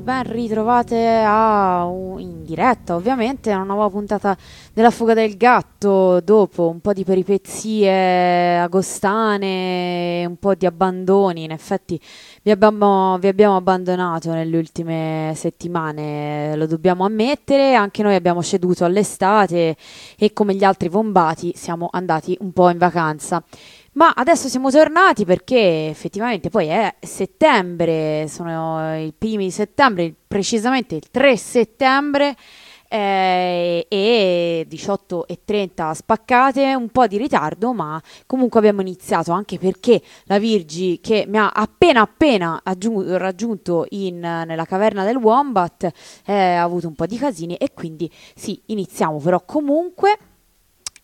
ben ritrovate a, in diretta ovviamente a una nuova puntata della Fuga del Gatto dopo un po' di peripezie agostane, un po' di abbandoni, in effetti vi abbiamo, vi abbiamo abbandonato nelle ultime settimane, lo dobbiamo ammettere, anche noi abbiamo ceduto all'estate e come gli altri bombati siamo andati un po' in vacanza. Ma adesso siamo tornati perché effettivamente poi è settembre, sono i primi di settembre, precisamente il 3 settembre eh, e 18.30 spaccate, un po' di ritardo, ma comunque abbiamo iniziato anche perché la Virgi che mi ha appena appena aggiunto, raggiunto in, nella caverna del Wombat eh, ha avuto un po' di casini e quindi sì, iniziamo però comunque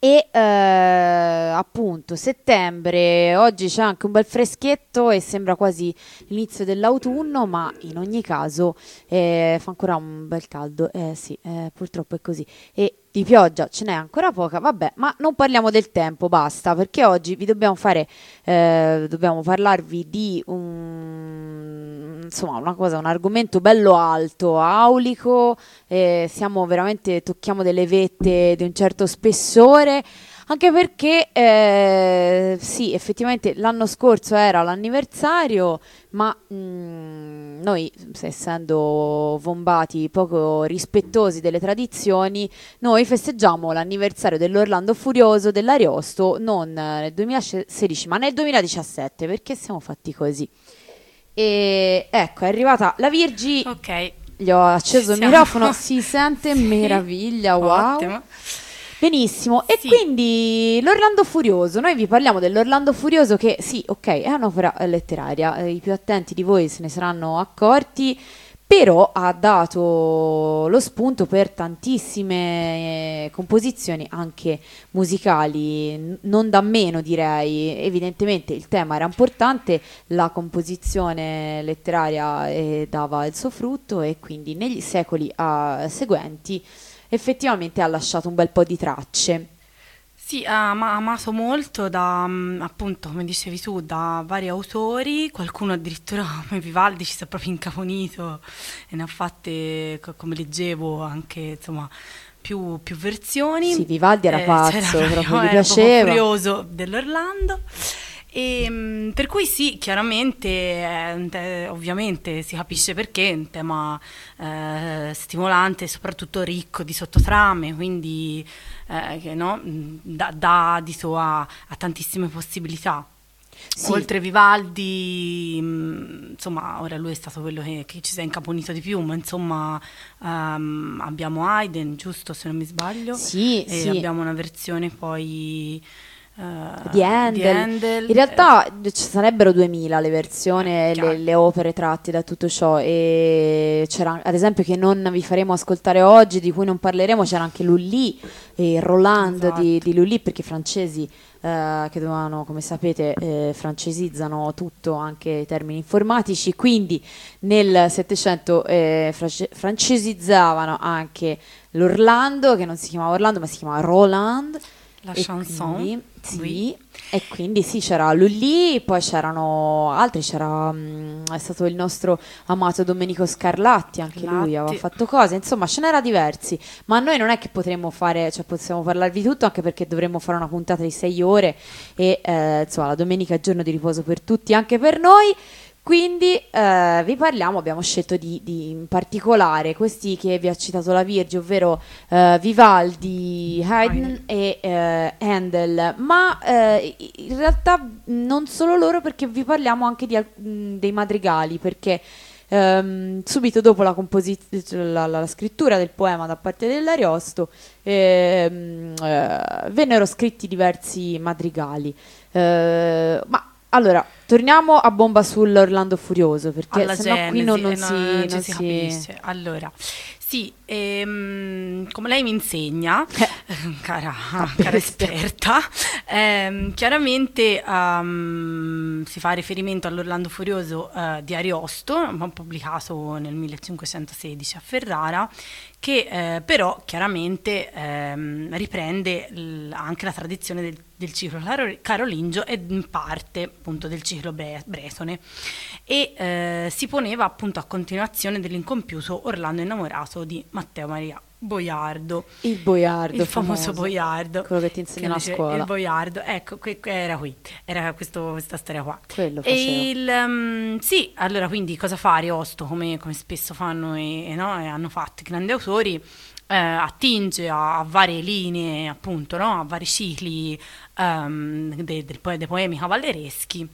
e eh, appunto settembre, oggi c'è anche un bel freschetto e sembra quasi l'inizio dell'autunno, ma in ogni caso eh, fa ancora un bel caldo, eh sì, eh, purtroppo è così. E di pioggia ce n'è ancora poca, vabbè, ma non parliamo del tempo, basta, perché oggi vi dobbiamo fare, eh, dobbiamo parlarvi di un, insomma, una cosa, un argomento bello alto, aulico, eh, siamo veramente, tocchiamo delle vette di un certo spessore, anche perché eh, sì, effettivamente l'anno scorso era l'anniversario, ma mh, mm, noi, essendo vombati poco rispettosi delle tradizioni, noi festeggiamo l'anniversario dell'Orlando Furioso dell'Ariosto non nel 2016, ma nel 2017, perché siamo fatti così. E ecco, è arrivata la Virgi. Ok. Gli ho acceso il microfono, si sente sì. meraviglia, wow. Ottimo. Benissimo, e sì. quindi l'Orlando Furioso, noi vi parliamo dell'Orlando Furioso che sì, ok, è un'opera letteraria, eh, i più attenti di voi se ne saranno accorti, però ha dato lo spunto per tantissime eh, composizioni anche musicali, non da meno direi, evidentemente il tema era importante, la composizione letteraria eh, dava il suo frutto e quindi negli secoli uh, seguenti effettivamente ha lasciato un bel po' di tracce. Sì, ha amato molto da, mm, appunto, come dicevi tu, da vari autori, qualcuno addirittura come Vivaldi ci si è proprio incaponito e ne ha fatte, come leggevo, anche insomma più, più versioni. Sì, Vivaldi era eh, pazzo, proprio, gli piaceva. Era curioso dell'Orlando. E, ehm, per cui sì, chiaramente, eh, ovviamente si capisce perché è un tema eh, stimolante e soprattutto ricco di sottotrame, quindi eh, che, no, dà, dà adito a, a tantissime possibilità. Sì. Oltre Vivaldi, mh, insomma, ora lui è stato quello che, che, ci si è incaponito di più, ma insomma um, abbiamo Haydn, giusto se non mi sbaglio? Sì, e sì. abbiamo una versione poi Uh, di, Handel. In realtà eh. ci sarebbero 2000 le versioni, eh, le, le, opere tratte da tutto ciò e c'era ad esempio che non vi faremo ascoltare oggi, di cui non parleremo, c'era anche Lully e Roland esatto. di, di Lully perché i francesi eh, che dovevano, come sapete, eh, francesizzano tutto, anche i termini informatici, quindi nel Settecento eh, france- francesizzavano anche l'Orlando, che non si chiamava Orlando ma si chiamava Roland. La chanson. Quindi, sì, oui. e quindi sì, c'era Lully, poi c'erano altri, c'era um, è stato il nostro amato Domenico Scarlatti, anche Scarlatti. lui aveva fatto cose, insomma ce n'era diversi, ma noi non è che potremmo fare, cioè possiamo parlarvi tutto anche perché dovremmo fare una puntata di sei ore e eh, insomma la domenica è giorno di riposo per tutti, anche per noi. Quindi eh, vi parliamo, abbiamo scelto di, di, in particolare questi che vi ha citato la Virgi, ovvero eh, Vivaldi, Haydn e eh, Handel, ma eh, in realtà non solo loro perché vi parliamo anche di, mh, dei madrigali, perché ehm, subito dopo la, la, la, la, scrittura del poema da parte dell'Ariosto ehm, eh, vennero scritti diversi madrigali. Eh, ma allora, torniamo a bomba sull'Orlando Furioso, perché Alla sennò genesi, qui non, non, si, non, non si, capisce. Allora, sì, ehm, come lei mi insegna, eh. cara, cara esperta, ehm, chiaramente um, si fa riferimento all'Orlando Furioso uh, di Ariosto, pubblicato nel 1516 a Ferrara, che eh, però chiaramente ehm, riprende l- anche la tradizione del del ciclo carolingio e in parte appunto del ciclo bretone e eh, si poneva appunto a continuazione dell'incompiuto Orlando innamorato di Matteo Maria Boiardo. Il Boiardo. Il famoso, Boiardo. Quello che ti insegna a scuola. Il Boiardo, ecco, que- era qui, era questo, questa storia qua. Quello e il, um, sì, allora quindi cosa fa Ariosto, come, come spesso fanno e, e, no, e, hanno fatto i grandi autori, eh, attinge a, a, varie linee, appunto, no, a vari cicli um, dei, dei, dei poemi cavallereschi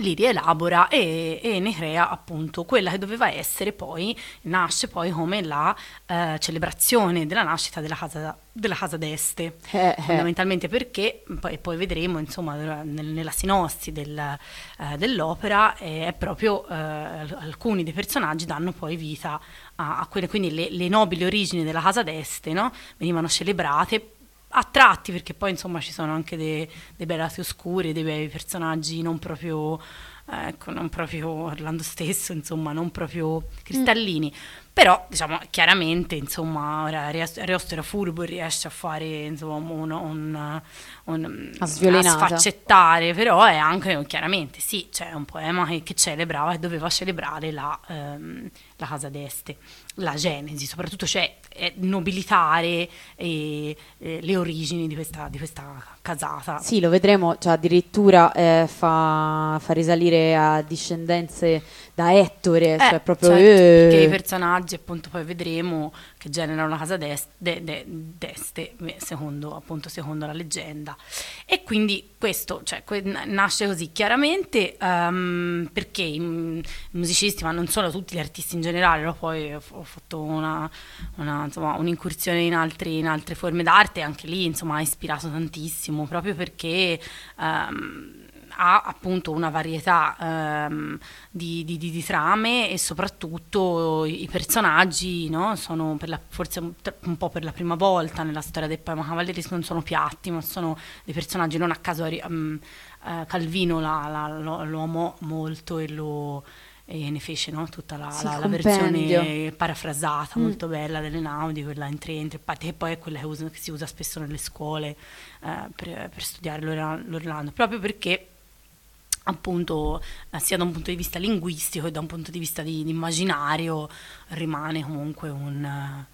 li rielabora e, e, ne crea appunto quella che doveva essere poi, nasce poi come la eh, celebrazione della nascita della casa, della casa d'Este, eh, eh. fondamentalmente perché, poi, poi vedremo insomma nel, nella sinossi del, eh, dell'opera, eh, è proprio eh, alcuni dei personaggi danno poi vita a, a quelle, quindi le, le, nobili origini della casa d'Este no? venivano celebrate a tratti, perché poi insomma ci sono anche dei, dei bei lati oscuri, dei bei personaggi non proprio, ecco, non proprio Orlando stesso, insomma, non proprio cristallini. Mm. Però, diciamo, chiaramente, insomma, Ariosto era furbo e riesce a fare, insomma, un, un, un a, a sfaccettare, però è anche, chiaramente, sì, c'è un poema che, che celebrava e doveva celebrare la, ehm, la casa d'Este, la genesi, soprattutto, cioè nobilitare e, e, le origini di questa, di questa, casata. Sì, lo vedremo, cioè addirittura eh, fa, fa, risalire a discendenze da Ettore, eh, cioè proprio... Certo, eh. Perché i personaggi, appunto, poi vedremo che generano la casa d'este, de, de, d'este secondo, appunto, secondo la leggenda. E quindi questo cioè, nasce così chiaramente um, perché i, musicisti, ma non solo tutti gli artisti in generale, no? poi ho, ho fatto una, una, insomma, un'incursione in, altri, in, altre forme d'arte, anche lì insomma, ha ispirato tantissimo, proprio perché um, ha appunto una varietà um, di, di, di, trame e soprattutto i personaggi no? sono la, forse un po' per la prima volta nella storia del poema cavalleresco non sono piatti ma sono dei personaggi non a caso um, uh, Calvino la, la, lo, lo, amò molto e lo e ne fece no? tutta la, sì, la, la versione parafrasata mm. molto bella delle Naudi, quella in tre entri, che poi è quella che, usa, che, si usa spesso nelle scuole eh, per, per, studiare l'Orlando, proprio perché appunto eh, sia da un punto di vista linguistico che da un punto di vista di, di immaginario rimane comunque un,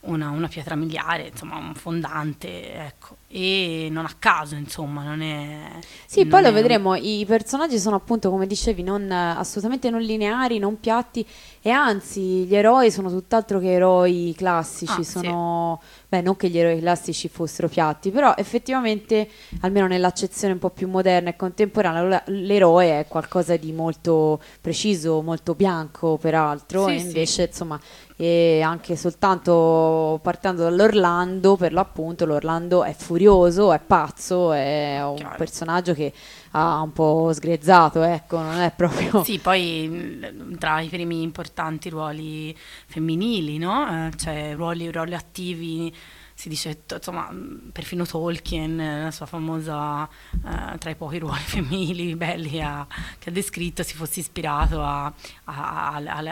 una, una, pietra miliare, insomma un fondante, ecco. E non a caso insomma non è sì non poi lo vedremo. I personaggi sono appunto come dicevi non, assolutamente non lineari non piatti e anzi gli eroi sono tutt'altro che eroi classici ah, sono sì. beh non che gli eroi classici fossero piatti però effettivamente almeno nell'accezione un po' più moderna e contemporanea l'eroe è qualcosa di molto preciso molto bianco peraltro sì, e invece sì. insomma e anche soltanto partendo dall'Orlando per l'appunto l'Orlando è furioso è pazzo, è un Chiaro. personaggio che ha un po' sgrezzato, ecco, non è proprio... Sì, poi mm, tra i primi importanti ruoli femminili, no? Eh, cioè ruoli, ruoli attivi si dice, insomma, perfino Tolkien, la sua famosa, eh, tra i pochi ruoli femminili belli ha, che ha descritto, si fosse ispirato a, a, a, al,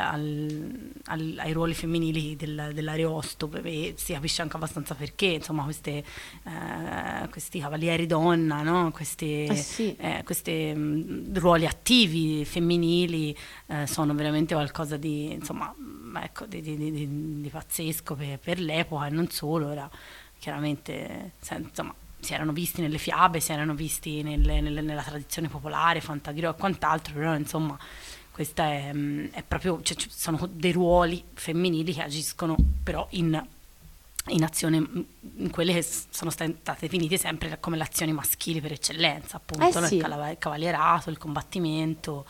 al, ai ruoli femminili del, dell'Ariosto, e si capisce anche abbastanza perché, insomma, queste, eh, questi cavalieri donna, no? questi, eh sì. Eh, questi mh, ruoli attivi femminili eh, sono veramente qualcosa di, insomma, ecco, di, di, di, di pazzesco per, per, l'epoca e non solo, era chiaramente, insomma, si erano visti nelle fiabe, si erano visti nelle, nelle, nella tradizione popolare, Fantagiro e quant'altro, però insomma questa è, è proprio, cioè, sono dei ruoli femminili che agiscono però in, in azione, in quelle che sono state definite sempre come le azioni maschili per eccellenza, appunto, eh sì. il cavalierato, il combattimento.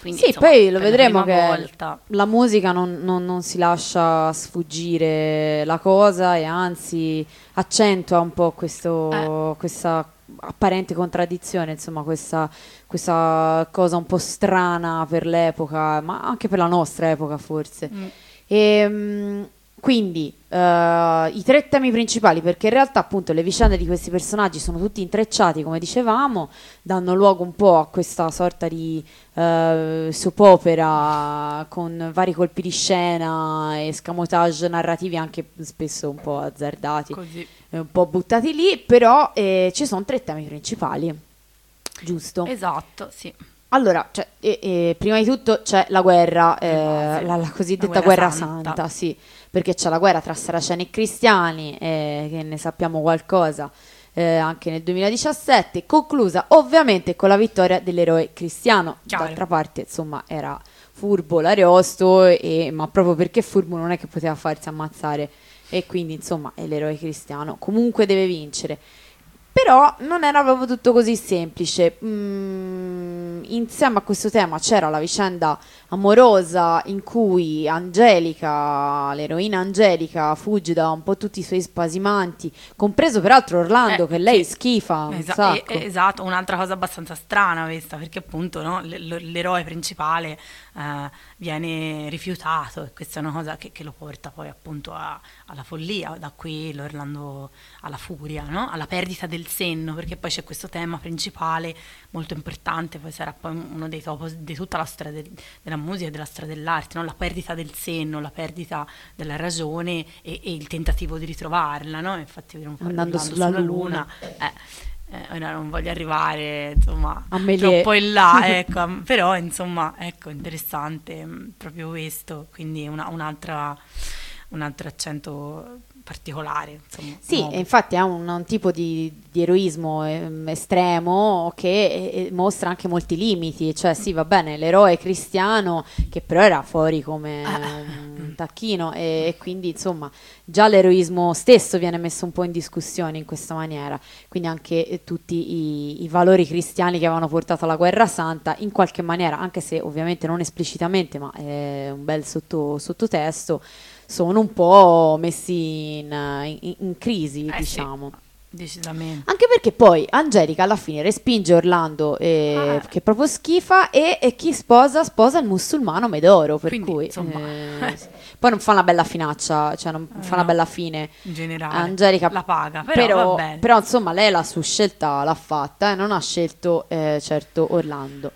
Quindi, sì, insomma, poi lo vedremo che volta... la musica non, non, non, si lascia sfuggire la cosa e anzi accentua un po' questo, eh. questa apparente contraddizione, insomma, questa, questa, cosa un po' strana per l'epoca, ma anche per la nostra epoca forse. Mm. E, ehm, Quindi uh, i tre temi principali, perché in realtà appunto le vicende di questi personaggi sono tutti intrecciati, come dicevamo, danno luogo un po' a questa sorta di uh, soap opera con vari colpi di scena e scamotage narrativi anche spesso un po' azzardati, Così. un po' buttati lì, però eh, ci sono tre temi principali, giusto? Esatto, sì. Allora, cioè, e, e, prima di tutto c'è la guerra, eh, la, la, cosiddetta la guerra, guerra santa. santa. sì, perché c'è la guerra tra saraceni e cristiani, eh, che ne sappiamo qualcosa eh, anche nel 2017, conclusa ovviamente con la vittoria dell'eroe cristiano. Chiaro. D'altra parte, insomma, era furbo l'Ariosto, e, ma proprio perché furbo non è che poteva farsi ammazzare, e quindi, insomma, è l'eroe cristiano. Comunque deve vincere. Però non era proprio tutto così semplice. Mm, insieme a questo tema c'era la vicenda amorosa in cui Angelica, l'eroina Angelica, fugge da un po' tutti i suoi spasimanti, compreso peraltro Orlando, eh, che lei sì. schifa. Esa- eh, esatto, un'altra cosa abbastanza strana questa, perché appunto no, l'eroe principale eh, viene rifiutato e questa è una cosa che, che lo porta poi appunto a, alla follia, da qui l'Orlando alla furia, no? alla perdita del senno, perché poi c'è questo tema principale molto importante, poi sarà poi uno dei topos di tutta la storia de- della musica e della storia dell'arte, no? la perdita del senno, la perdita della ragione e, e il tentativo di ritrovarla, no? infatti andando sulla, sulla luna. luna eh, eh, ora non voglio arrivare insomma troppo in là ecco, però insomma ecco interessante mm, proprio questo. Quindi una, un'altra, un altro accento particolare. Insomma, sì, nuovo. infatti ha un, un tipo di, di eroismo eh, estremo che eh, mostra anche molti limiti, cioè sì va bene l'eroe cristiano che però era fuori come ah. un tacchino e, e, quindi insomma già l'eroismo stesso viene messo un po' in discussione in questa maniera, quindi anche eh, tutti i, i valori cristiani che avevano portato alla guerra santa in qualche maniera, anche se ovviamente non esplicitamente ma è un bel sotto, sottotesto, sono un po' messi in, in, in crisi, eh diciamo. Sì. Decisamente. Anche perché poi Angelica alla fine respinge Orlando eh, ah. che proprio schifa e, e, chi sposa sposa il musulmano Medoro, per Quindi, cui insomma, eh, poi non fa una bella finaccia, cioè non eh, fa una bella fine. In generale. Angelica la paga, però, però, però insomma lei la sua scelta l'ha fatta e non ha scelto eh, certo Orlando.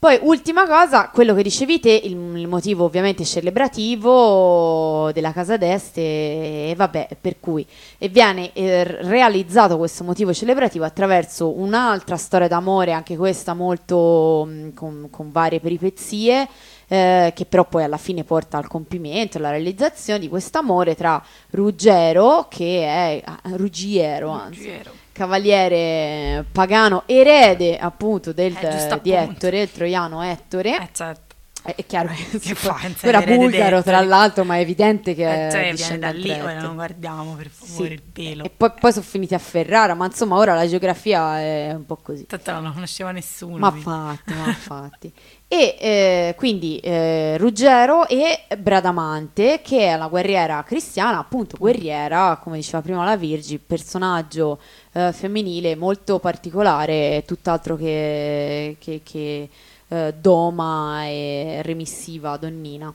Poi, ultima cosa, quello che dicevi te, il, il motivo ovviamente celebrativo della casa d'este, e vabbè, per cui e viene eh, realizzato questo motivo celebrativo attraverso un'altra storia d'amore, anche questa molto mm, con, con, varie peripezie, eh, che però poi alla fine porta al compimento, alla realizzazione di questo amore tra Ruggero, che è ah, Ruggiero, anzi. Ruggiero cavaliere pagano, erede appunto del, eh, di Ettore, il troiano Ettore. Eh, certo. È chiaro che, che fa, era bulgaro tra l'altro, ma è evidente che eh, cioè, viene da lì, ora non guardiamo per favore sì. il pelo. E poi, poi, sono finiti a Ferrara, ma insomma ora la geografia è un po' così. Tanto non conosceva nessuno. Ma infatti, ma infatti. E eh, quindi eh, Ruggero e Bradamante, che è la guerriera cristiana, appunto guerriera, come diceva prima la Virgi, personaggio eh, femminile molto particolare, tutt'altro che, che, che eh, doma e remissiva donnina.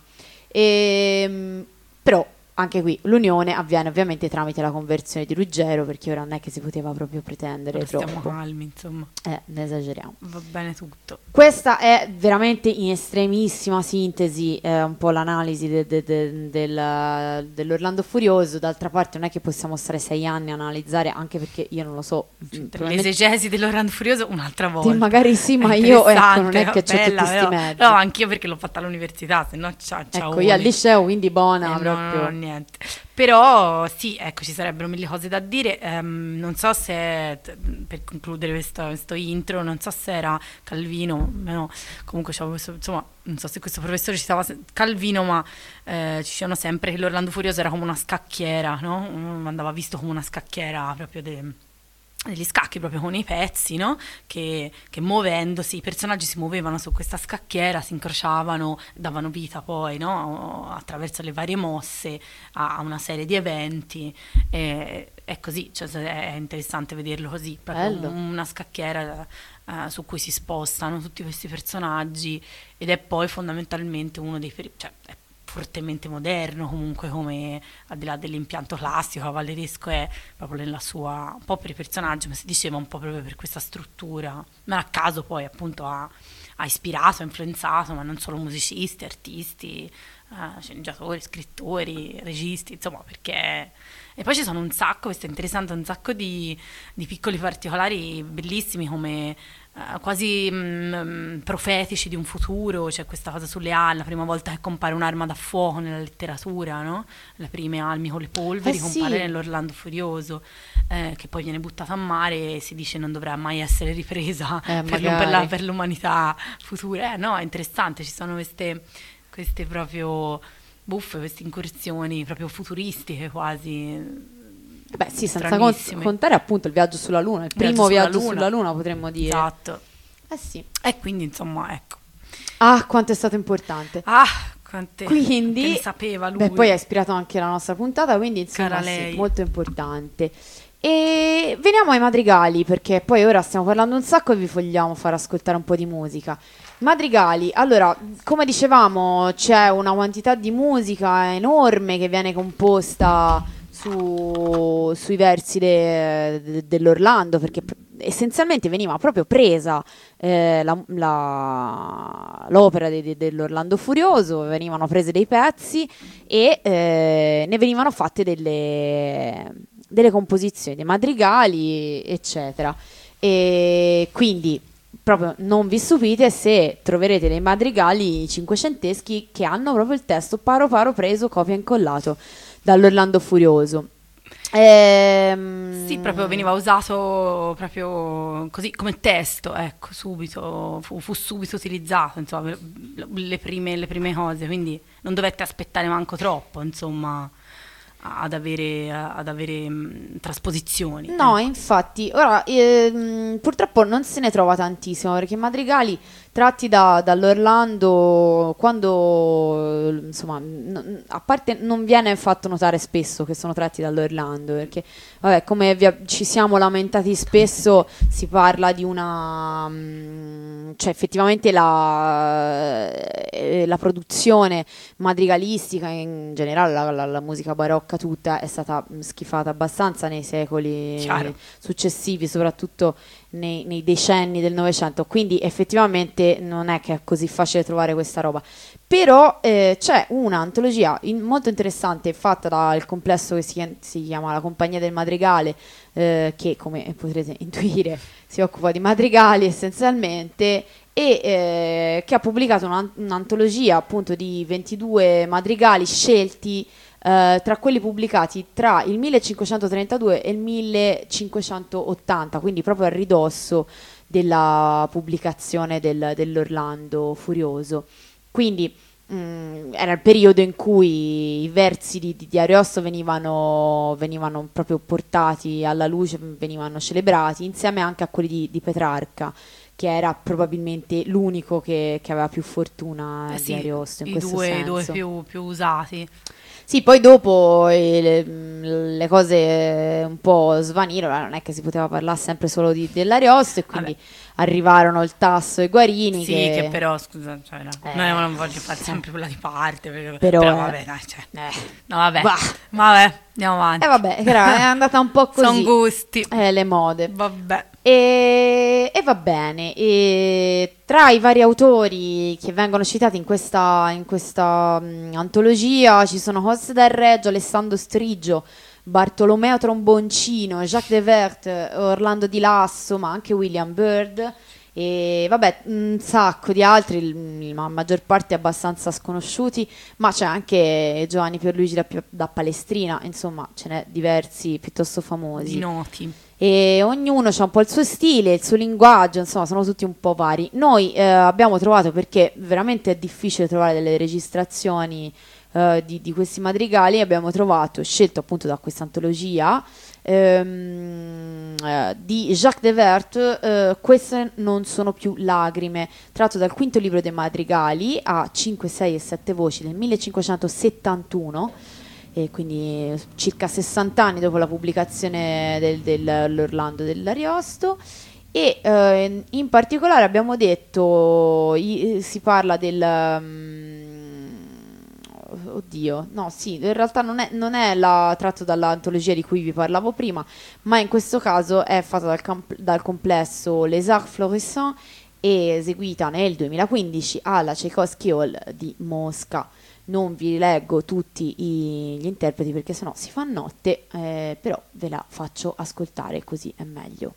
E, ehm, però anche qui l'unione avviene ovviamente tramite la conversione di Ruggero perché ora non è che si poteva proprio pretendere Ma troppo. Stiamo calmi, insomma. Eh, ne esageriamo. Va bene tutto. Questa è veramente in estremissima sintesi eh, un po' l'analisi de, de, de, del, dell'Orlando Furioso. D'altra parte non è che possiamo stare sei anni a analizzare, anche perché io non lo so. Mm, l'esegesi dell'Orlando Furioso un'altra volta. magari sì, ma io ecco, non è che ho tutti questi mezzi. No, anch'io perché l'ho fatta all'università, se no ciao. Ecco, io al liceo, quindi buona eh, proprio. No, no, niente. Però sì, ecco, ci sarebbero mille cose da dire. Um, non so se, per concludere questo, questo, intro, non so se era Calvino, no, comunque questo, insomma, non so se questo professore citava Calvino, ma eh, ci sono sempre che l'Orlando Furioso era come una scacchiera, no? Andava visto come una scacchiera proprio de, degli scacchi proprio con i pezzi, no? che, che, muovendosi, i personaggi si muovevano su questa scacchiera, si incrociavano, davano vita poi no? attraverso le varie mosse a, una serie di eventi. E, è così, cioè, è interessante vederlo così, proprio una scacchiera uh, su cui si spostano tutti questi personaggi ed è poi fondamentalmente uno dei... Cioè, è fortemente moderno comunque come al di là dell'impianto classico cavalleresco è proprio nella sua un po' per i personaggi ma si diceva un po' proprio per questa struttura. Non a caso poi appunto ha, ha ispirato, ha influenzato ma non solo musicisti, artisti uh, sceneggiatori, scrittori, registi insomma perché e poi ci sono un sacco, questo è interessante, un sacco di, di piccoli particolari bellissimi come uh, quasi mm, profetici di un futuro, c'è questa cosa sulle ali, la prima volta che compare un'arma da fuoco nella letteratura, no? le prime almi con le polveri, Eh compare sì. nell'Orlando Furioso, eh, che poi viene buttata a mare e si dice non dovrà mai essere ripresa Eh, per, la- per l'umanità futura. Eh, no, è interessante, ci sono queste, queste proprio buffe, queste incursioni proprio futuristiche quasi. Beh, sì, senza contare appunto il viaggio sulla Luna, il Viaggio primo sulla viaggio Luna. sulla Luna potremmo dire. Esatto. Eh sì. E quindi insomma, ecco. Ah, quanto è stato importante. Ah, quante Quindi, quante ne sapeva lui. Beh, poi ha ispirato anche la nostra puntata, quindi insomma sì, molto importante. E veniamo ai madrigali, perché poi ora stiamo parlando un sacco e vi vogliamo far ascoltare un po' di musica. Madrigali, allora, come dicevamo, c'è una quantità di musica enorme che viene composta su- sui versi de- de- dell'Orlando, perché essenzialmente veniva proprio presa eh, la- la- l'opera de- de- dell'Orlando Furioso, venivano prese dei pezzi e eh, ne venivano fatte delle, delle composizioni, dei madrigali, eccetera. E quindi proprio non vi stupite se troverete dei madrigali cinquecenteschi che hanno proprio il testo paro paro preso, copia e incollato dall'Orlando Furioso. Ehm, Sì, proprio veniva usato proprio così come testo, ecco, subito, fu, fu subito utilizzato, insomma, le prime, le prime cose, quindi non dovette aspettare manco troppo, insomma, ad avere, ad avere mh, trasposizioni. No, ecco. infatti, ora ehm, purtroppo non se ne trova tantissimo perché madrigali tratti da- dall'Orlando, quando insomma, n- a parte non viene fatto notare spesso che sono tratti dall'Orlando perché, vabbè, come vi- ci siamo lamentati spesso, si parla di una, mm, cioè effettivamente la, eh, la produzione madrigalistica in generale, la, la- la musica barocca tutta è stata mm, schifata abbastanza nei secoli Chiaro. successivi, soprattutto nei, nei decenni del Novecento. Quindi effettivamente non è che è così facile trovare questa roba. Però eh, c'è un'antologia in- molto interessante fatta dal complesso che si, si chiama La Compagnia del Madrigale, eh, che come potrete intuire si occupa di madrigali essenzialmente e eh, che ha pubblicato una- un'antologia appunto di 22 madrigali scelti eh, tra quelli pubblicati tra il 1532 e il 1580, quindi proprio a ridosso della pubblicazione del- dell'Orlando Furioso. Quindi mm, era il periodo in cui i versi di, di, di Ariosto venivano, venivano proprio portati alla luce, venivano celebrati insieme anche a quelli di, di Petrarca, che era probabilmente l'unico che, che aveva più fortuna Eh di sì, Ariosto in i questo due, i senso. due più, più usati. Sì, poi dopo eh, le, le cose un po' svanirono, non è che si poteva parlare sempre solo di, dell'Ariosto e quindi arrivarono il Tasso e Guarini Sì, che, che, però, scusa, cioè, no, Eh. non, non voglio fare sempre quella di parte, perché, Però, però, eh. vabbè, dai, cioè, Eh. no, vabbè, Bah. vabbè, andiamo avanti. Eh vabbè, era- è andata un po' Sono così. gusti, Eh, le mode. vabbè. E, e va bene, e tra i vari autori che vengono citati in questa, in questa mm, antologia ci sono José del Reggio, Alessandro Strigio, Bartolomeo Tromboncino, Jacques Devert, Orlando Di Lasso, ma anche William Byrd. E vabbè un sacco di altri, la maggior parte abbastanza sconosciuti, ma c'è anche Giovanni Pierluigi da, da Palestrina, insomma ce n'è diversi piuttosto famosi. Di noti. E ognuno ha un po' il suo stile, il suo linguaggio, insomma, sono tutti un po' vari. Noi eh, abbiamo trovato, perché veramente è difficile trovare delle registrazioni eh, di, di questi madrigali, abbiamo trovato, scelto appunto da questa antologia, ehm, eh, di Jacques Devert, eh, Queste non sono più lagrime, tratto dal quinto libro dei madrigali a 5, 6 e 7 voci del 1571 e quindi circa 60 anni dopo la pubblicazione del- dell'Orlando dell'Ariosto. E eh, in particolare abbiamo detto, i- si parla del, mm, oddio, no, sì, in realtà non è, non è la, tratto dall'antologia di cui vi parlavo prima, ma in questo caso è fatta dal, camp- dal complesso Les Arts Florissants e eseguita nel 2015 alla Tchaikovsky Hall di Mosca. Non vi leggo tutti i, gli interpreti perché sennò si fa notte, eh, però ve la faccio ascoltare così è meglio.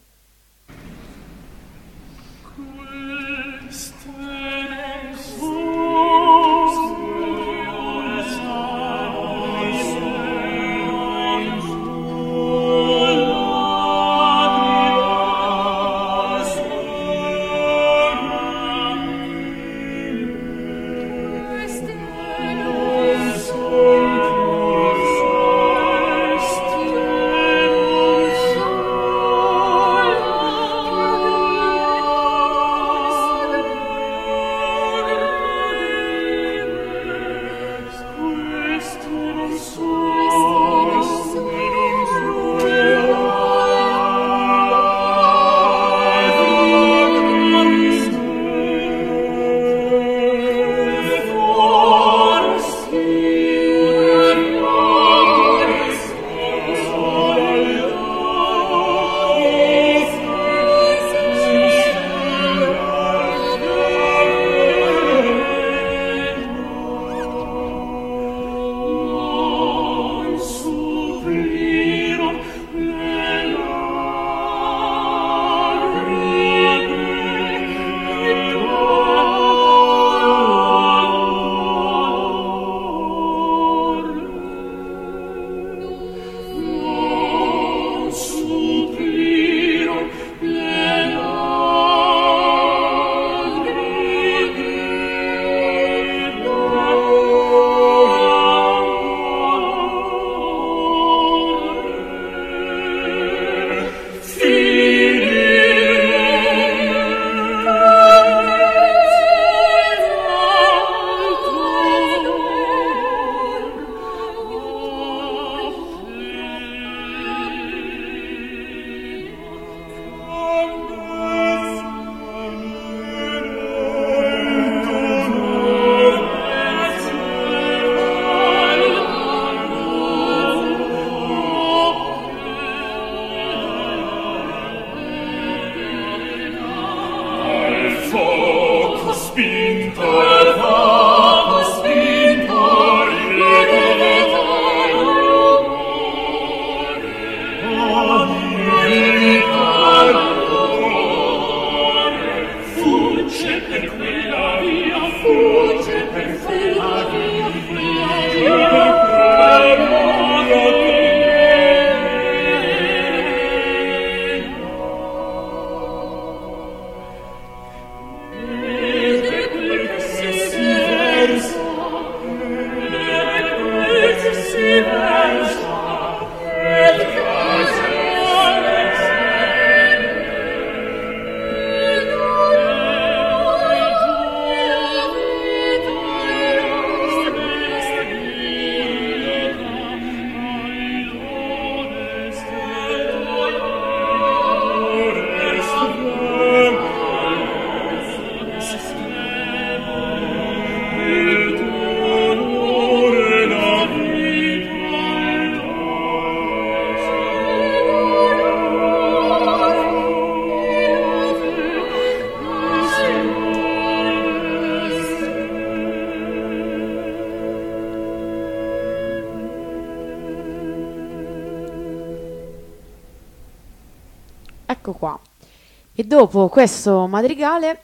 Dopo questo madrigale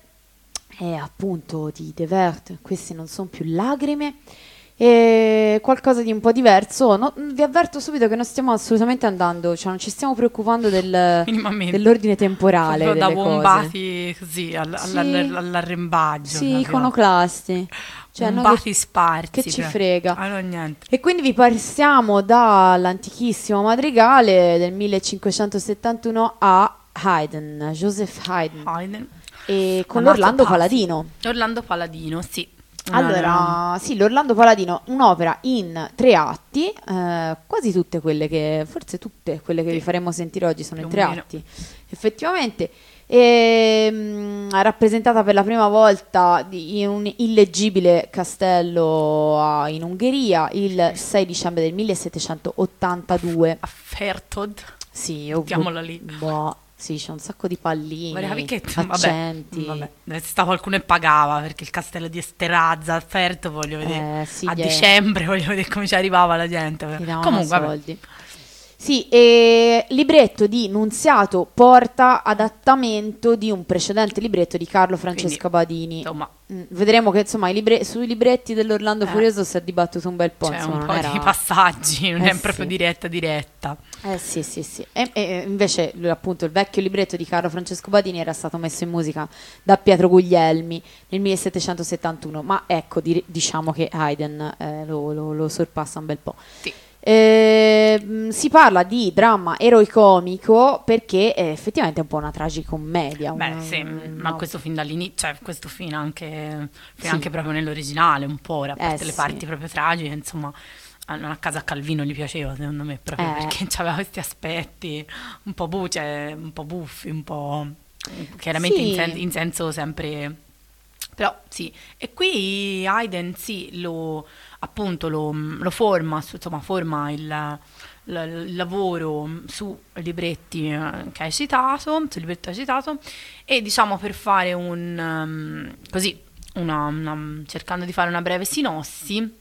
è appunto di De Vert, queste non sono più lacrime, e qualcosa di un po' diverso. No, vi avverto subito che non stiamo assolutamente andando, cioè non ci stiamo preoccupando del, dell'ordine temporale. Proprio da bombati così all, sì. all'arrembaggio. Sì, iconoclasti. Cioè, bombati che, sparsi. Che ci frega. Allora, e quindi vi passiamo dall'antichissimo madrigale del 1571 a Haydn, Joseph Haydn. Haydn. E con Orlando Paladino. Orlando Paladino, sì. Allora, sì, l'Orlando Paladino, un'opera in tre atti, eh, quasi tutte quelle che, forse tutte quelle che sì. vi faremo sentire oggi sono Più in tre atti, effettivamente, e, mh, mm, rappresentata per la prima volta in un illeggibile castello uh, in Ungheria il 6 dicembre del 1782. A Fertod. Sì, Mettiamola lì. Boh, sì, c'è un sacco di pallini, che, accenti. Vabbè, vabbè. Sta qualcuno e pagava perché il castello di Esterazza, Ferto, voglio vedere. Eh, sì, a dicembre voglio vedere come ci arrivava la gente. Comunque, soldi. Sì, e libretto di Nunziato Porta, adattamento di un precedente libretto di Carlo Francesco Quindi, Badini. Insomma, mm, vedremo che insomma libre- sui libretti dell'Orlando eh, Furioso si è dibattuto un bel po'. C'è insomma, un po' era... di passaggi, non eh, è proprio sì. diretta diretta. Eh sì, sì, sì. E, e, invece appunto il vecchio libretto di Carlo Francesco Badini era stato messo in musica da Pietro Guglielmi nel 1771, ma ecco, di- diciamo che Haydn eh, lo, lo, lo sorpassa un bel po'. Sì. Eh, si parla di dramma eroicomico perché è effettivamente è un po' una tragicommedia. Beh, una, sì, una... ma questo fin dall'inizio, cioè questo fin anche, fin sì. anche proprio nell'originale, un po', a parte eh, le sì. parti proprio tragiche, insomma. Non a casa a Calvino gli piaceva secondo me proprio eh. perché aveva questi aspetti un po', bu- cioè, un po buffi, un po' chiaramente sì. in, sen- in senso sempre però sì, e qui Hayden sì, lo, appunto lo, lo forma, insomma forma il, il, lavoro su libretti eh, che hai citato, sul libretto hai citato, e diciamo per fare un, um, così, una, una, cercando di fare una breve sinossi,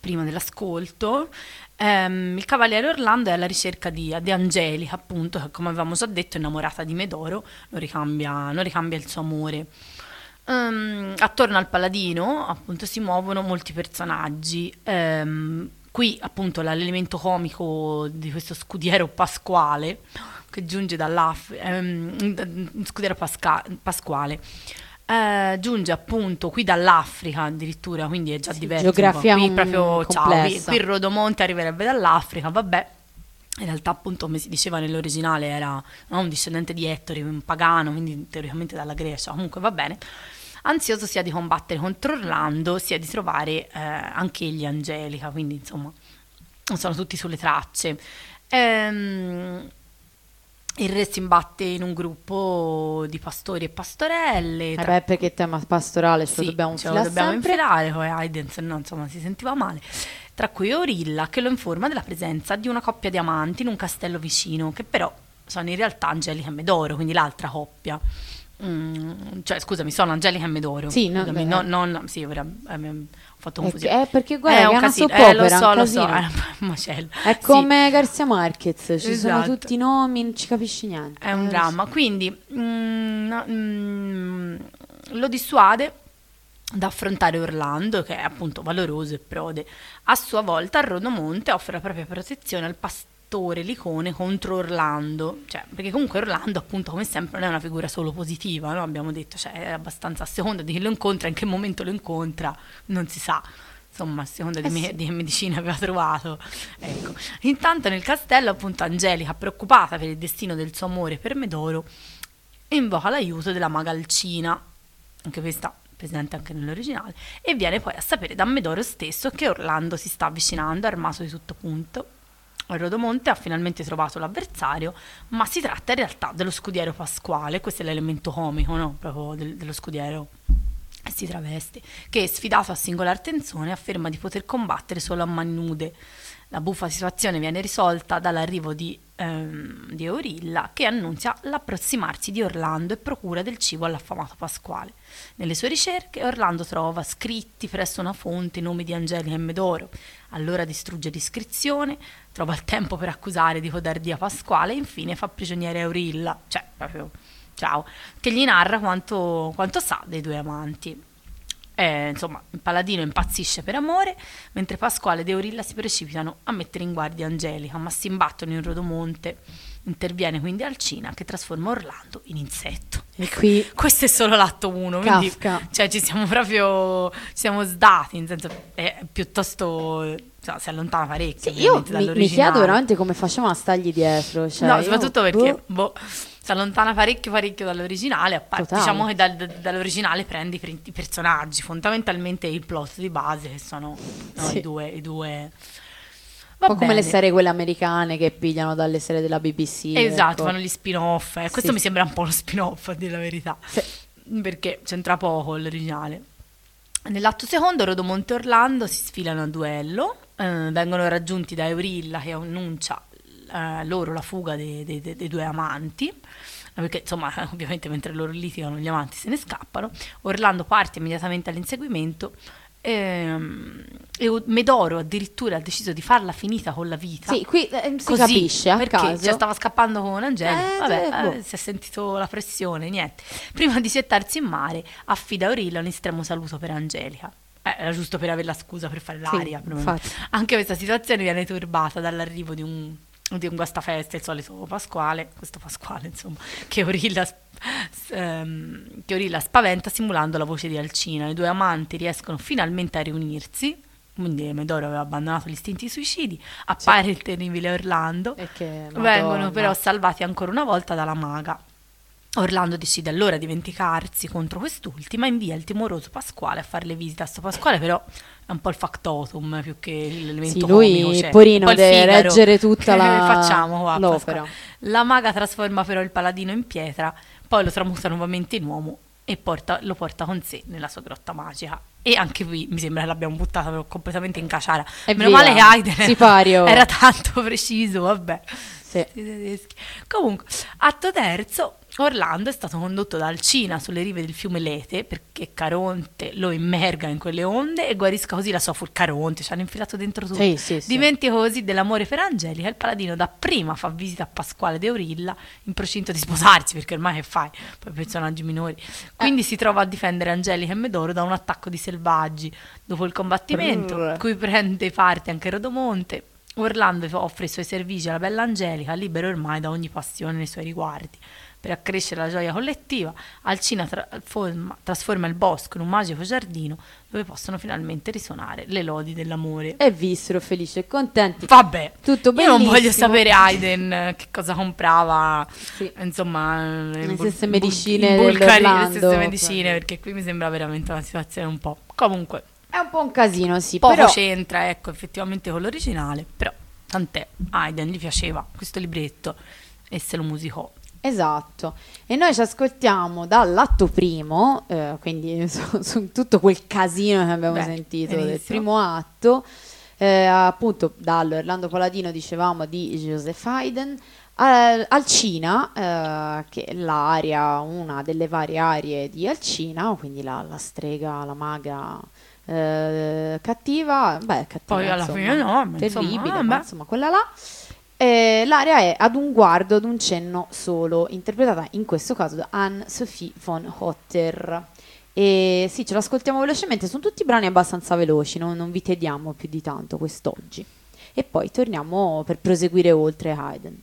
prima dell'ascolto, ehm, il Cavaliere Orlando è alla ricerca di, di Angelica, appunto, che come avevamo già detto è innamorata di Medoro, non ricambia, non ricambia il suo amore Um, attorno al paladino appunto si muovono molti personaggi. Um, qui appunto l'elemento comico di questo scudiero pasquale che giunge dall'Africa, um, scudiero Pasca- pasquale. Uh, giunge appunto qui dall'Africa addirittura, quindi è già sì, diverso. Geografia qui proprio ciao, qui, qui il Rodomonte arriverebbe dall'Africa, vabbè. In realtà, appunto, come si diceva nell'originale, era no, un discendente di Ettore, un pagano, quindi teoricamente dalla Grecia. Comunque va bene ansioso sia di combattere contro Orlando sia di trovare eh, anche egli Angelica, quindi insomma sono tutti sulle tracce. Ehm, il re si imbatte in un gruppo di pastori e pastorelle. Eh tra... beh, perché tema pastorale ce sì, lo dobbiamo infilare. Ce lo dobbiamo infilare, poi Aiden, se no insomma si sentiva male. Tra cui Orilla, che lo informa della presenza di una coppia di amanti in un castello vicino, che però sono in realtà Angelica e Medoro, quindi l'altra coppia. Mm, cioè, scusami, sono Angelica e Medoro. Sì, no, scusami, no, non, sì, ora, eh, ho fatto confusione. Eh, perché guarda, è, un casino, eh, lo so, lo so, è macello. È come sì. Garcia Marquez, ci esatto. sono tutti i nomi, non ci capisci niente. È un dramma, quindi mm, mm, lo dissuade da affrontare Orlando, che è appunto valoroso e prode. A sua volta, Rodomonte offre la propria protezione al pastore attore, l'icone contro Orlando, cioè, perché comunque Orlando appunto come sempre non è una figura solo positiva, no? abbiamo detto, cioè, è abbastanza a seconda di chi lo incontra, in che momento lo incontra, non si sa insomma a seconda di, eh me, sì. di che medicina aveva trovato. Ecco. Intanto nel castello, appunto, Angelica, preoccupata per il destino del suo amore per Medoro, invoca l'aiuto della magalcina, anche questa presente anche nell'originale, e viene poi a sapere da Medoro stesso che Orlando si sta avvicinando, armato di tutto punto, Rodomonte ha finalmente trovato l'avversario, ma si tratta in realtà dello scudiero Pasquale, questo è l'elemento comico no? proprio del, dello scudiero si traveste, che sfidato a singolar tensione afferma di poter combattere solo a mani nude. La buffa situazione viene risolta dall'arrivo di, ehm, di Eurilla che annunzia l'approssimarsi di Orlando e procura del cibo all'affamato Pasquale. Nelle sue ricerche Orlando trova scritti presso una fonte i nomi di Angelica e Medoro. Allora distrugge l'iscrizione, trova il tempo per accusare di codardia Pasquale e infine fa prigioniere Eurilla, cioè proprio ciao, che gli narra quanto, quanto sa dei due amanti. Eh, insomma, il paladino impazzisce per amore, mentre Pasquale ed Eurilla si precipitano a mettere in guardia Angelica, ma si imbattono in Rodomonte. Interviene quindi Alcina che trasforma Orlando in insetto. E qui questo è solo l'atto 1, quindi cioè, ci siamo proprio ci siamo sdati, in senso è piuttosto cioè, si allontana parecchio. Sì, io mi, mi, chiedo veramente come facciamo a stargli dietro. Cioè, no, soprattutto perché boh, boh si allontana parecchio parecchio dall'originale, a parte- diciamo che dal- da- dall'originale prende i, pre- i personaggi, fondamentalmente il plot di base, che sono no, Sì. i due... I due... Un Va po' come le serie quelle americane che pigliano dalle serie della BBC. Esatto, ecco. fanno gli spin-off. eh. Questo Sì. mi sembra un po' uno spin-off, a dire la verità. Sì. Perché c'entra poco l'originale. Nell'atto secondo, Rodomonte e Orlando si sfilano a duello, eh, vengono raggiunti da Eurilla che annuncia eh, loro la fuga dei, dei- dei- due amanti. Perché insomma, ovviamente mentre loro litigano, gli amanti se ne scappano. Orlando parte immediatamente all'inseguimento. Ehm, e Medoro addirittura ha deciso di farla finita con la vita. Sì, qui eh, si Così, capisce a perché caso. cioè, stava scappando con Angelica, Eh, vabbè, eh, boh. eh, si è sentito la pressione, niente. Prima di settarsi in mare, affida a Aurilla un estremo saluto per Angelica. Eh, era giusto per avere la scusa per fare Sì, l'aria. infatti. Anche questa situazione viene turbata dall'arrivo di un, di un guastafeste, il solito Pasquale, questo Pasquale insomma, che Aurilla, s- ehm, Aurilla spaventa simulando la voce di Alcina. I due amanti riescono finalmente a riunirsi. Quindi Medoro aveva abbandonato gli istinti suicidi, appare il terribile Orlando, vengono però salvati ancora una volta dalla maga. Orlando decide allora di vendicarsi contro quest'ultima e invia il timoroso Pasquale a fare le visite a sto Pasquale, però è un po' il factotum più che l'elemento Sì, lui, comico, cioè, porino, deve reggere tutta la- facciamo qua, l'opera. Pasquale? La maga trasforma però il paladino in pietra, poi lo tramuta nuovamente in uomo e porta- lo porta con sé nella sua grotta magica. E anche qui mi sembra che l'abbiamo buttata completamente in caciara. E Meno via. male che Aiden Sipario. era tanto preciso, vabbè. Sì. Comunque, atto terzo, Orlando è stato condotto da Alcina sulle rive del fiume Lete perché Caronte lo immerga in quelle onde e guarisca così la sua fur Caronte, ci hanno infilato dentro tutto. Sì, sì, sì. Dimentica così dell'amore per Angelica, il paladino dapprima fa visita a Pasquale de Aurilla in procinto di sposarsi, perché ormai che fai? Poi personaggi minori. Quindi si trova a difendere Angelica e Medoro da un attacco di selvaggi. Dopo il combattimento, Brrr. cui prende parte anche Rodomonte, Orlando offre i suoi servigi alla bella Angelica, libero ormai da ogni passione nei suoi riguardi. Per accrescere la gioia collettiva, Alcina trasforma, trasforma il bosco in un magico giardino dove possono finalmente risuonare le lodi dell'amore. E vissero felici e contenti. Vabbè, Tutto io non voglio sapere Aiden eh, che cosa comprava, Sì. insomma, eh, Le Bul- stesse Bul- medicine in Bulgaria, le stesse medicine, perché qui mi sembra veramente una situazione un po'. Comunque, È un po' un casino, sì, poco però c'entra, ecco, effettivamente con l'originale, però tant'è, Aiden gli piaceva questo libretto e se lo musicò. Esatto, e noi ci ascoltiamo dall'atto primo, eh, quindi su, su tutto quel casino che abbiamo Beh, sentito del benissimo. primo atto, eh, appunto dall'Orlando Paladino dicevamo di Joseph Haydn, al- Alcina, eh, che è l'aria, una delle varie arie di Alcina, quindi la, la strega, la maga eh, cattiva, beh cattiva Poi alla insomma, fine no, terribile, insomma, ma insomma quella là. Eh, l'aria è ad un guardo, ad un cenno solo, interpretata in questo caso da Anne-Sophie von Hotter. E sì, ce l'ascoltiamo velocemente, sono tutti brani abbastanza veloci, non, non vi tediamo più di tanto quest'oggi. E poi torniamo per proseguire oltre Haydn.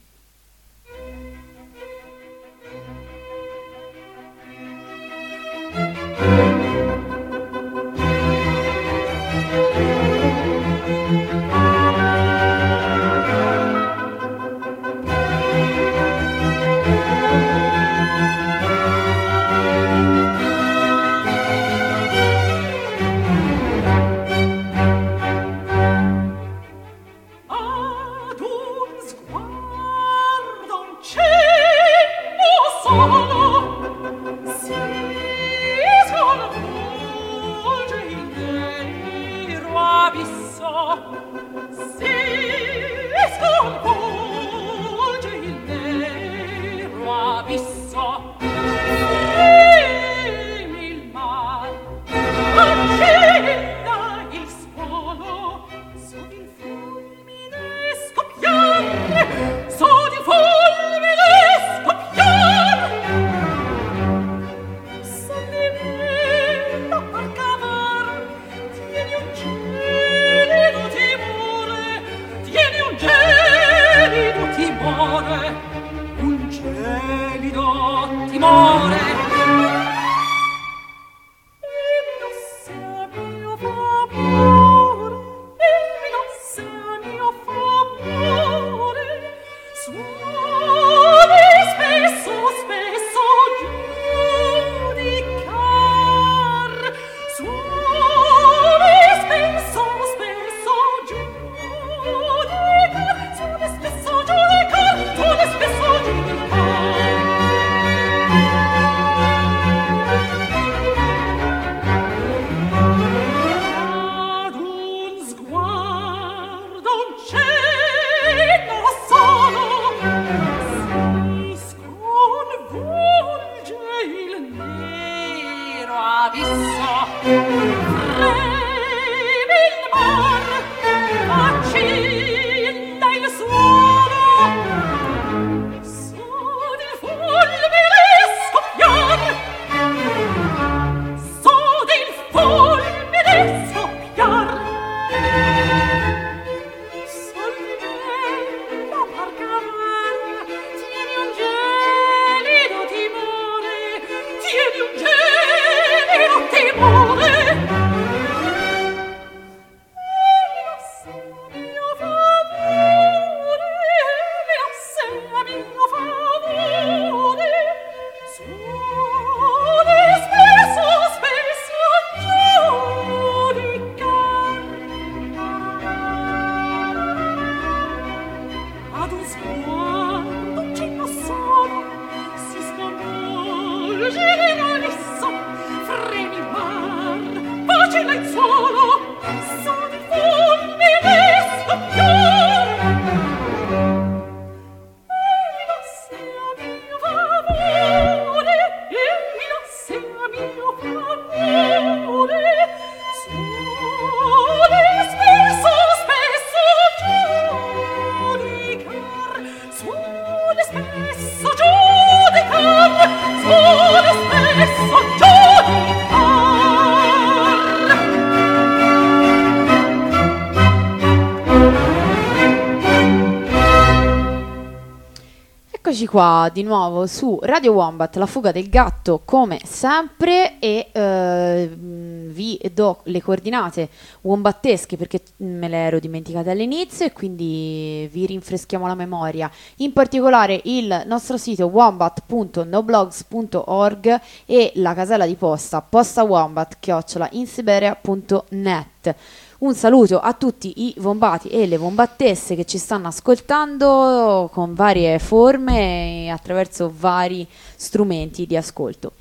Qua di nuovo su Radio Wombat, la fuga del gatto come sempre e eh, vi do le coordinate wombattesche perché me le ero dimenticate all'inizio e quindi vi rinfreschiamo la memoria. In particolare il nostro sito wombat.noblogs.org e la casella di posta postawombat-insiberia.net. Un saluto a tutti i vombati e le vombattesse che ci stanno ascoltando con varie forme e attraverso vari strumenti di ascolto.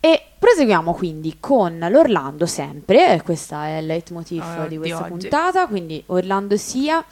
E proseguiamo quindi con l'Orlando sempre, questo è il leitmotiv Ah, di di questa oggi. puntata, quindi Orlando sia,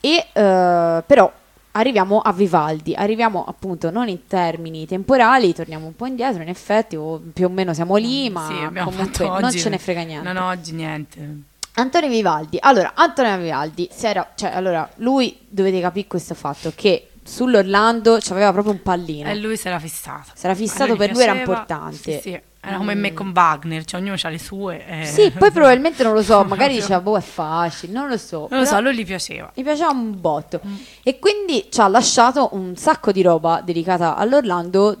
e eh, però arriviamo a Vivaldi, arriviamo appunto non in termini temporali, torniamo un po' indietro in effetti, o più o meno siamo lì, ma Sì, comunque non oggi- ce ne frega niente. No, no, oggi niente. Antonio Vivaldi. Allora, Antonio Vivaldi, si era, cioè, allora, lui dovete capire questo fatto che sull'Orlando c'aveva proprio un pallino. E lui si era fissato. Si era fissato gli per lui, era piaceva. importante. Sì, sì. Era come Mm. me con Wagner, cioè ognuno ha le sue. e- Sì, poi probabilmente non lo so, magari diceva, boh, è facile, non lo so. Non lo so, a lui gli piaceva. Mi piaceva un botto. E quindi ci ha lasciato un sacco di roba dedicata all'Orlando,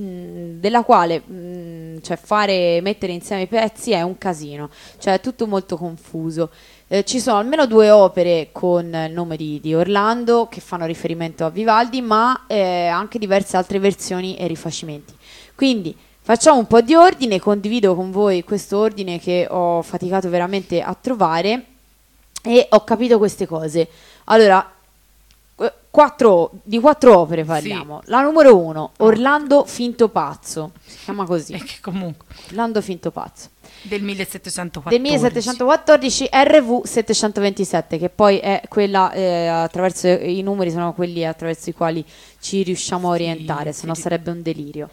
della quale mh, cioè fare, mettere insieme i pezzi è un casino, cioè è tutto molto confuso. Eh, ci sono almeno due opere con il nome di, di Orlando che fanno riferimento a Vivaldi, ma eh, anche diverse altre versioni e rifacimenti. Quindi facciamo un po' di ordine, condivido con voi questo ordine che ho faticato veramente a trovare e ho capito queste cose. Allora, quattro, di quattro opere parliamo. La numero uno, Orlando Finto Pazzo, si chiama E così, che comunque Orlando Finto Pazzo. del 1714. Del 1714 RV 727, che poi è quella eh, attraverso i numeri sono quelli attraverso i quali ci riusciamo a Sì, orientare, se no sì. sarebbe un delirio.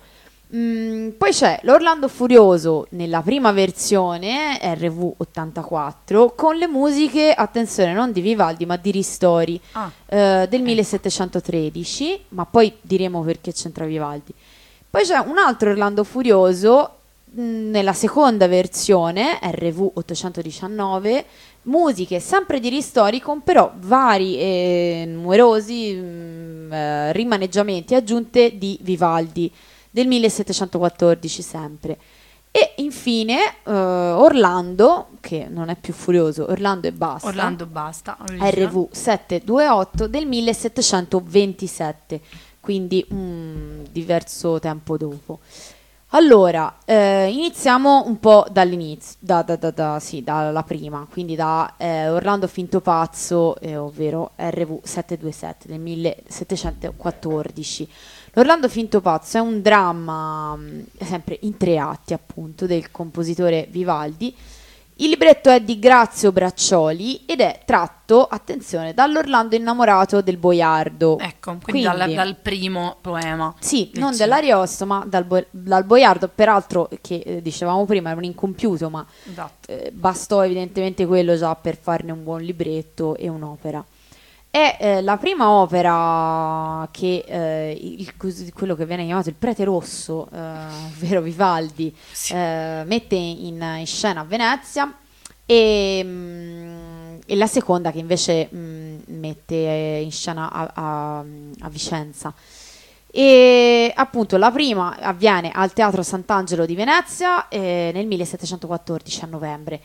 Mm, poi c'è l'Orlando Furioso nella prima versione RV 84 con le musiche, attenzione, non di Vivaldi ma di Ristori Ah, eh, del 1713, ma poi diremo perché c'entra Vivaldi. Poi c'è un altro Orlando Furioso mh, nella seconda versione, RV 819, musiche sempre di ristori con però vari e numerosi mh, eh, rimaneggiamenti aggiunte di Vivaldi del 1714 sempre. E infine eh, Orlando, che non è più furioso, Orlando e basta. Orlando basta. RV 728 del 1727, quindi un diverso tempo dopo. Allora, eh, iniziamo un po' dall'inizio, da, da- da- da- sì, dalla prima, quindi da eh, Orlando Finto Pazzo, eh, ovvero RV 727 del 1714. L'Orlando Finto Pazzo è un dramma, mh, sempre in tre atti appunto, del compositore Vivaldi. Il libretto è di Grazio Braccioli ed è tratto, attenzione, dall'Orlando innamorato del boiardo. Ecco, quindi, dal, Quindi- dal primo poema. Sì, del non dell'Ariosto, ma dal, dal boiardo, peraltro che eh, dicevamo prima era un incompiuto, ma Esatto. eh, bastò evidentemente quello già per farne un buon libretto e un'opera. È eh, la prima opera che eh, il- quello che viene chiamato il prete rosso, eh, ovvero Vivaldi, Sì. eh, mette in, in scena a Venezia e, mm, e la seconda che invece mm, mette in scena a, a- a Vicenza. E appunto la prima avviene al Teatro Sant'Angelo di Venezia eh, nel 1714 a novembre.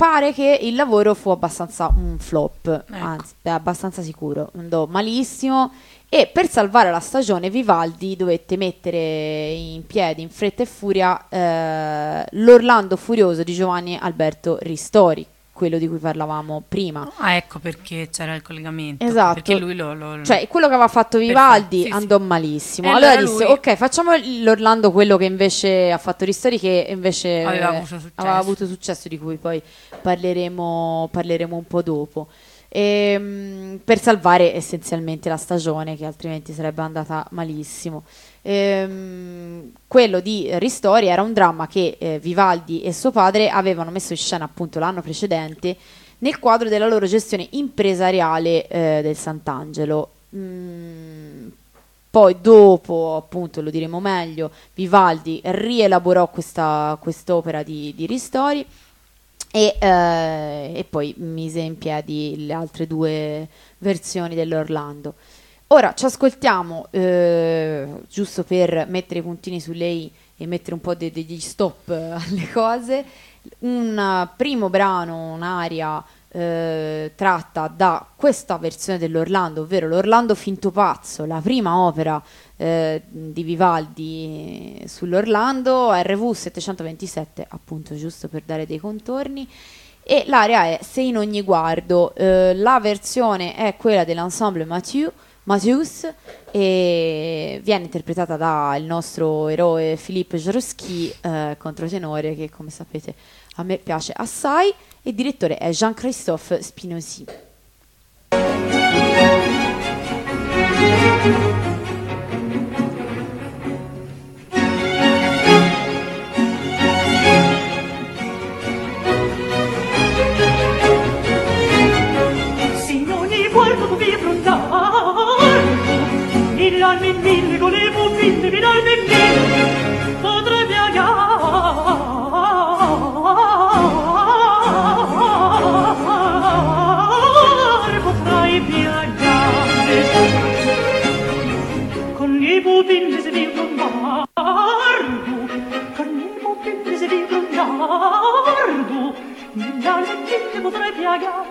Pare che il lavoro fu abbastanza un flop, Ecco. anzi, è abbastanza sicuro, andò malissimo e per salvare la stagione Vivaldi dovette mettere in piedi in fretta e furia eh, l'Orlando Furioso di Giovanni Alberto Ristori, quello di cui parlavamo prima. Ah, ecco perché c'era il collegamento. Esatto. Perché lui lo... lo- Cioè, quello che aveva fatto Vivaldi sì, andò sì. malissimo. E allora, allora disse: lui- Ok, facciamo l'Orlando quello che invece ha fatto Ristori, che invece Aveva avuto successo. aveva avuto successo, di cui poi parleremo, parleremo un po' dopo. Ehm, per salvare essenzialmente la stagione, che altrimenti sarebbe andata malissimo. Ehm, quello di Ristori era un dramma che eh, Vivaldi e suo padre avevano messo in scena appunto l'anno precedente nel quadro della loro gestione impresariale eh, del Sant'Angelo. Mm, poi dopo, appunto, lo diremo meglio, Vivaldi rielaborò questa quest'opera di, di Ristori e, eh, e poi mise in piedi le altre due versioni dell'Orlando. Ora ci ascoltiamo, eh, giusto per mettere i puntini su lei e mettere un po' de- degli stop eh, alle cose, un primo brano, un'aria eh, tratta da questa versione dell'Orlando, ovvero l'Orlando Finto Pazzo, la prima opera eh, di Vivaldi sull'Orlando, RV 727, appunto giusto per dare dei contorni. E l'area è Se in ogni guardo, eh, la versione è quella dell'ensemble Mathieu, Mathius e viene interpretata dal nostro eroe Philippe Jaroski, eh, controtenore, che come sapete a me piace assai, e il direttore è Jean-Christophe Spinosi. mirarmi in mille volevo finire mirarmi in mille potrei viaggiare Nardo, mi dà le chitte potrei piagare.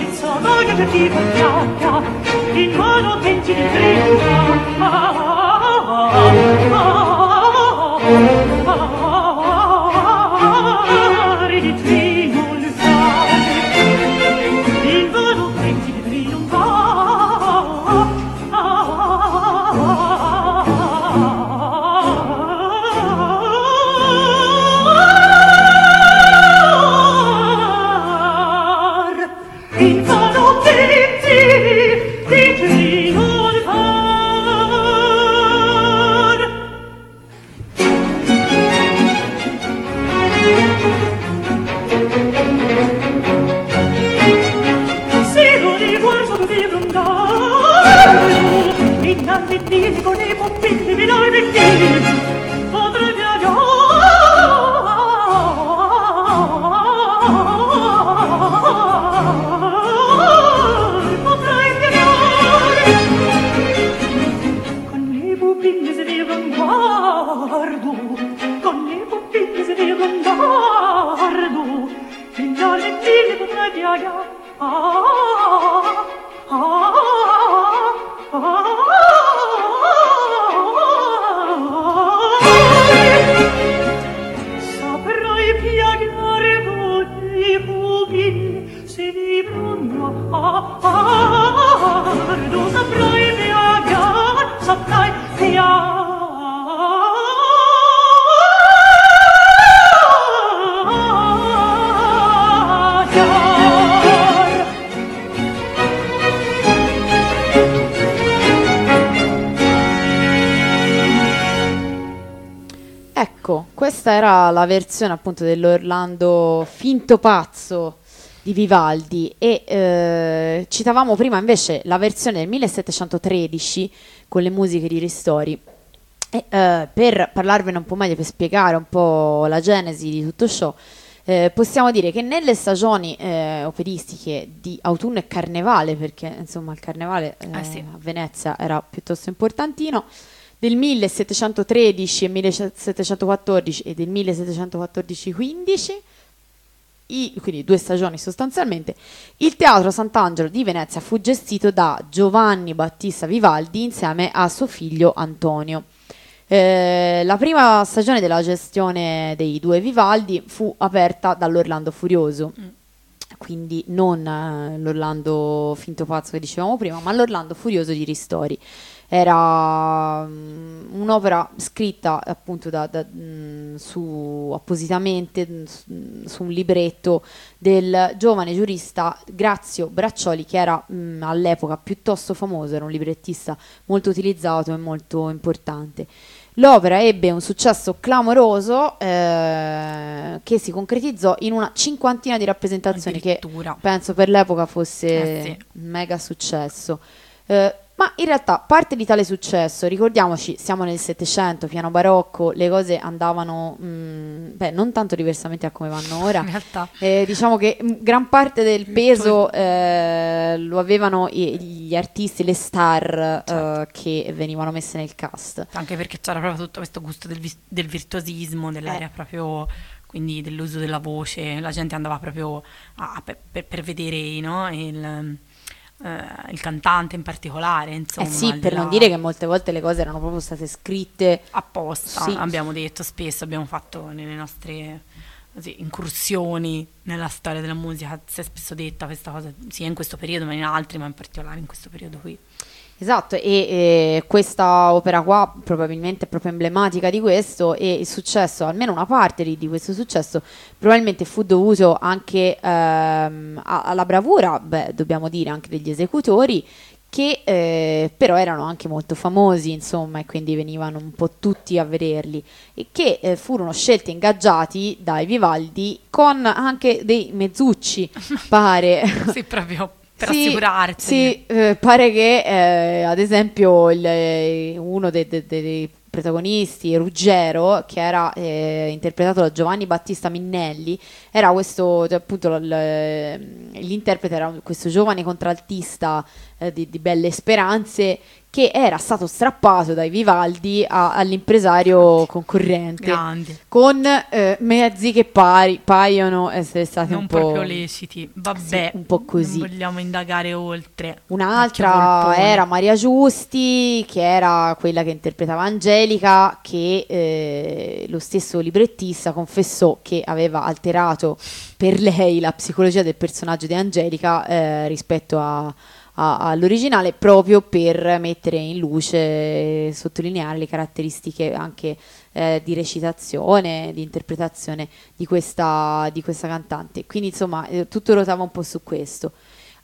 indirizzo voglio che ti confiacca in mano venti di trenta ah, ah, ah, ah. La versione appunto dell'Orlando finto pazzo di Vivaldi e eh, citavamo prima invece la versione del 1713 con le musiche di Ristori E, eh, per parlarvene un po' meglio, per spiegare un po' la genesi di tutto ciò, eh, possiamo dire che nelle stagioni eh, operistiche di autunno e carnevale, perché insomma il carnevale eh, Eh sì. a Venezia era piuttosto importantino, del 1713 e 1714 e del 1714-15, i- quindi due stagioni sostanzialmente, il Teatro Sant'Angelo di Venezia fu gestito da Giovanni Battista Vivaldi insieme a suo figlio Antonio. Eh, la prima stagione della gestione dei due Vivaldi fu aperta dall'Orlando Furioso, quindi non eh, l'Orlando finto pazzo che dicevamo prima, ma l'Orlando Furioso di Ristori. Era mm, un'opera scritta appunto da- da- mm, su, appositamente mm, su, su un libretto del giovane giurista Grazio Braccioli, che era mm, all'epoca piuttosto famoso, era un librettista molto utilizzato e molto importante. L'opera ebbe un successo clamoroso eh, che si concretizzò in una cinquantina di rappresentazioni che penso per l'epoca fosse Eh sì. mega successo. Eh, ma in realtà parte di tale successo, ricordiamoci, siamo nel Settecento, piano barocco, le cose andavano, mm, beh, non tanto diversamente da come vanno ora. In realtà. Eh, diciamo che mm, gran parte del peso eh, lo avevano i- gli artisti, le star Certo. eh, che venivano messe nel cast. Anche perché c'era proprio tutto questo gusto del, vis- del virtuosismo, dell'area Eh. proprio, quindi dell'uso della voce, la gente andava proprio a- per, per- per vedere no, il, eh, il cantante in particolare, insomma. eh sì, per là- non dire che molte volte le cose erano proprio state scritte apposta, Sì. abbiamo detto spesso, abbiamo fatto nelle nostre così, incursioni nella storia della musica, si è spesso detta questa cosa, sia in questo periodo ma in altri, ma in particolare in questo periodo qui. Esatto, e eh, questa opera qua probabilmente è proprio emblematica di questo e il successo, almeno una parte di, di questo successo, probabilmente fu dovuto anche ehm, alla bravura, beh, dobbiamo dire, anche degli esecutori che eh, però erano anche molto famosi, insomma, e quindi venivano un po' tutti a vederli e che eh, furono scelti e ingaggiati dai Vivaldi con anche dei mezzucci, pare. sì, proprio per Sì, assicurarsi. Sì, eh, pare che eh, ad esempio il- eh, uno dei, dei- dei protagonisti, Ruggero, che era eh, interpretato da Giovanni Battista Minnelli, era questo, appunto, l'interprete era questo giovane contraltista eh, di, di Belle Speranze che era stato strappato dai Vivaldi a- all'impresario concorrente Grandi. con eh, mezzi che pari- paiono essere stati non un po' proprio leciti. Vabbè, Sì, un po' così. non vogliamo indagare oltre. Un'altra era Maria Giusti, che era quella che interpretava Angelica, che eh, lo stesso librettista confessò che aveva alterato per lei la psicologia del personaggio di Angelica eh, rispetto a- all'originale, proprio per mettere in luce sottolineare le caratteristiche anche eh, di recitazione, di interpretazione di questa, di questa cantante. Quindi insomma eh, tutto ruotava un po' su questo.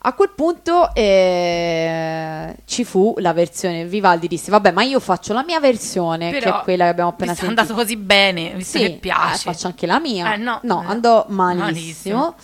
A quel punto eh, ci fu la versione Vivaldi disse vabbè ma io faccio la mia versione che Però, è quella che abbiamo appena visto è sentito. andato così bene, visto Sì, che piace. eh, faccio anche la mia. Eh, no, no, andò malissimo. malissimo.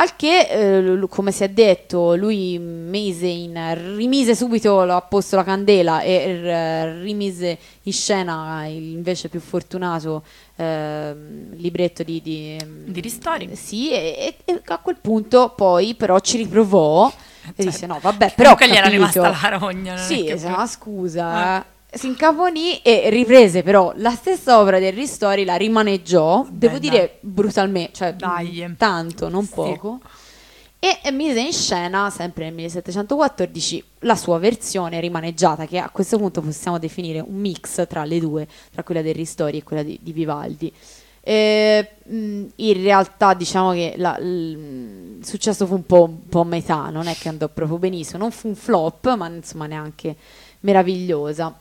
Al che, eh, come si è detto, lui mise in, rimise subito, ha posto la candela e rimise in scena il invece più fortunato ehm, libretto di, di, Di Ristori. Sì, e, e a quel punto poi però ci riprovò e certo. disse no, vabbè, però Comunque gli era rimasta la rogna. Sì, esatto, ma scusa, eh. Si incaponì e riprese però la stessa opera del Ristori, la rimaneggiò, devo dai. dire brutalmente, cioè Dai. tanto, non Sì. poco. E e mise in scena, sempre nel 1714, la sua versione rimaneggiata, che a questo punto possiamo definire un mix tra le due, tra quella del Ristori e quella di, di Vivaldi. Eh, mh, in realtà diciamo che la- il successo fu un po', un po' a metà, non è che andò proprio benissimo, non fu un flop, ma insomma neanche meravigliosa.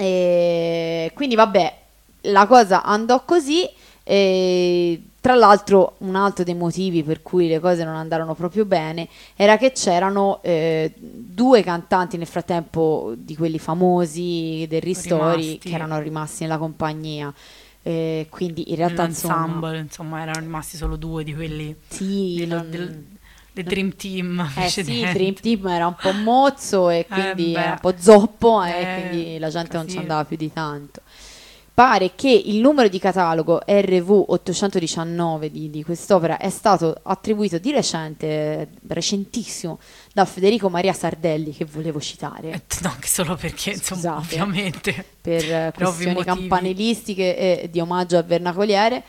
E quindi vabbè, la cosa andò così. E tra l'altro, un altro dei motivi per cui le cose non andarono proprio bene era che c'erano eh, due cantanti nel frattempo di quelli famosi del Ristori che erano rimasti nella compagnia. Eh, quindi in realtà insomma, insomma, erano rimasti solo due di quelli sì, del- non- del- del Dream Team Eh sì, il. Dream Team era un po' mozzo e quindi beh. era un po' zoppo e Eh, quindi la gente non ci così. andava più di tanto. Pare che il numero di catalogo RV 819 di, di quest'opera è stato attribuito di recente, recentissimo, da Federico Maria Sardelli, che volevo citare. Eh, No, anche solo perché, insomma, Scusate. ovviamente. per eh, questioni campanilistiche e di omaggio al vernacoliere.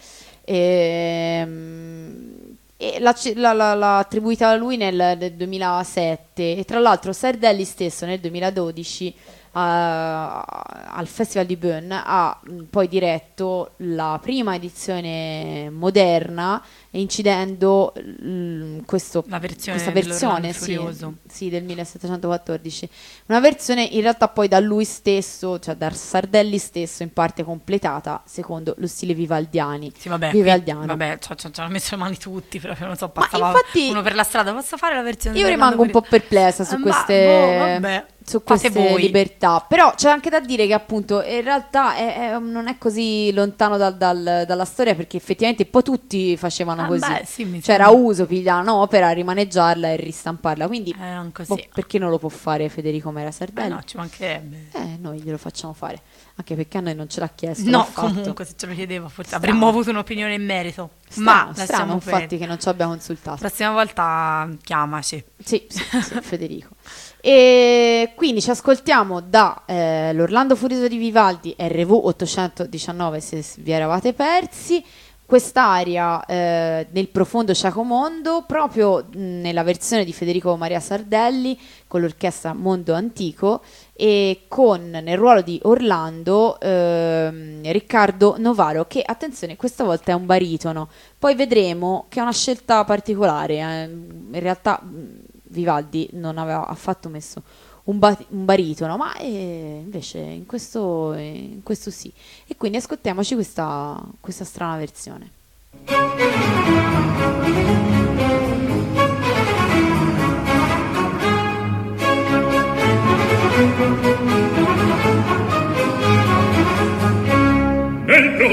Ehm, L'ha, attribuita a lui nel, nel 2007 e tra l'altro Sardelli stesso nel 2012 a- al Festival di Bonn ha mh, poi diretto la prima edizione moderna incidendo mm, questo, La versione questa versione sì, sì, del 1714 una versione in realtà poi da lui stesso cioè da Sardelli stesso in parte completata secondo lo stile vivaldiani. Sì, vabbè, Vivaldiano. qui- vabbè, ci ci- ci hanno messo le mani tutti, proprio non so, Ma passava infatti- uno per la strada, posso fare la versione Io rimango un po' perplessa su Eh, ma, queste, boh, vabbè, su queste libertà, però c'è anche da dire che appunto in realtà è- è- non è così lontano dal- dal- dalla storia perché effettivamente poi tutti facevano Ah, così, beh, sì, c'era sembra. uso pigliare un'opera, rimaneggiarla e ristamparla, quindi Eh, boh, perché non lo può fare Federico Mera Eh, Sardelli? no, ci mancherebbe. Eh, noi glielo facciamo fare, anche perché a noi non ce l'ha chiesto. No, comunque, se ce lo chiedeva, forse Strano. avremmo avuto un'opinione in merito. Strano, ma strano infatti che non ci abbia consultato. Prossima volta chiamaci. Sì, sì, sì, Federico. E quindi ci ascoltiamo da eh, l'Orlando Furioso di Vivaldi RV 819 se vi eravate persi. Quest'aria eh, nel profondo cieco mondo, proprio nella versione di Federico Maria Sardelli con l'orchestra Mondo Antico e con nel ruolo di Orlando ehm, Riccardo Novaro, che attenzione, questa volta è un baritono. Poi vedremo che è una scelta particolare. eh. In realtà Vivaldi non aveva affatto messo un, ba- un baritono, ma eh, invece in questo, eh, in questo sì. E quindi ascoltiamoci questa, questa strana versione.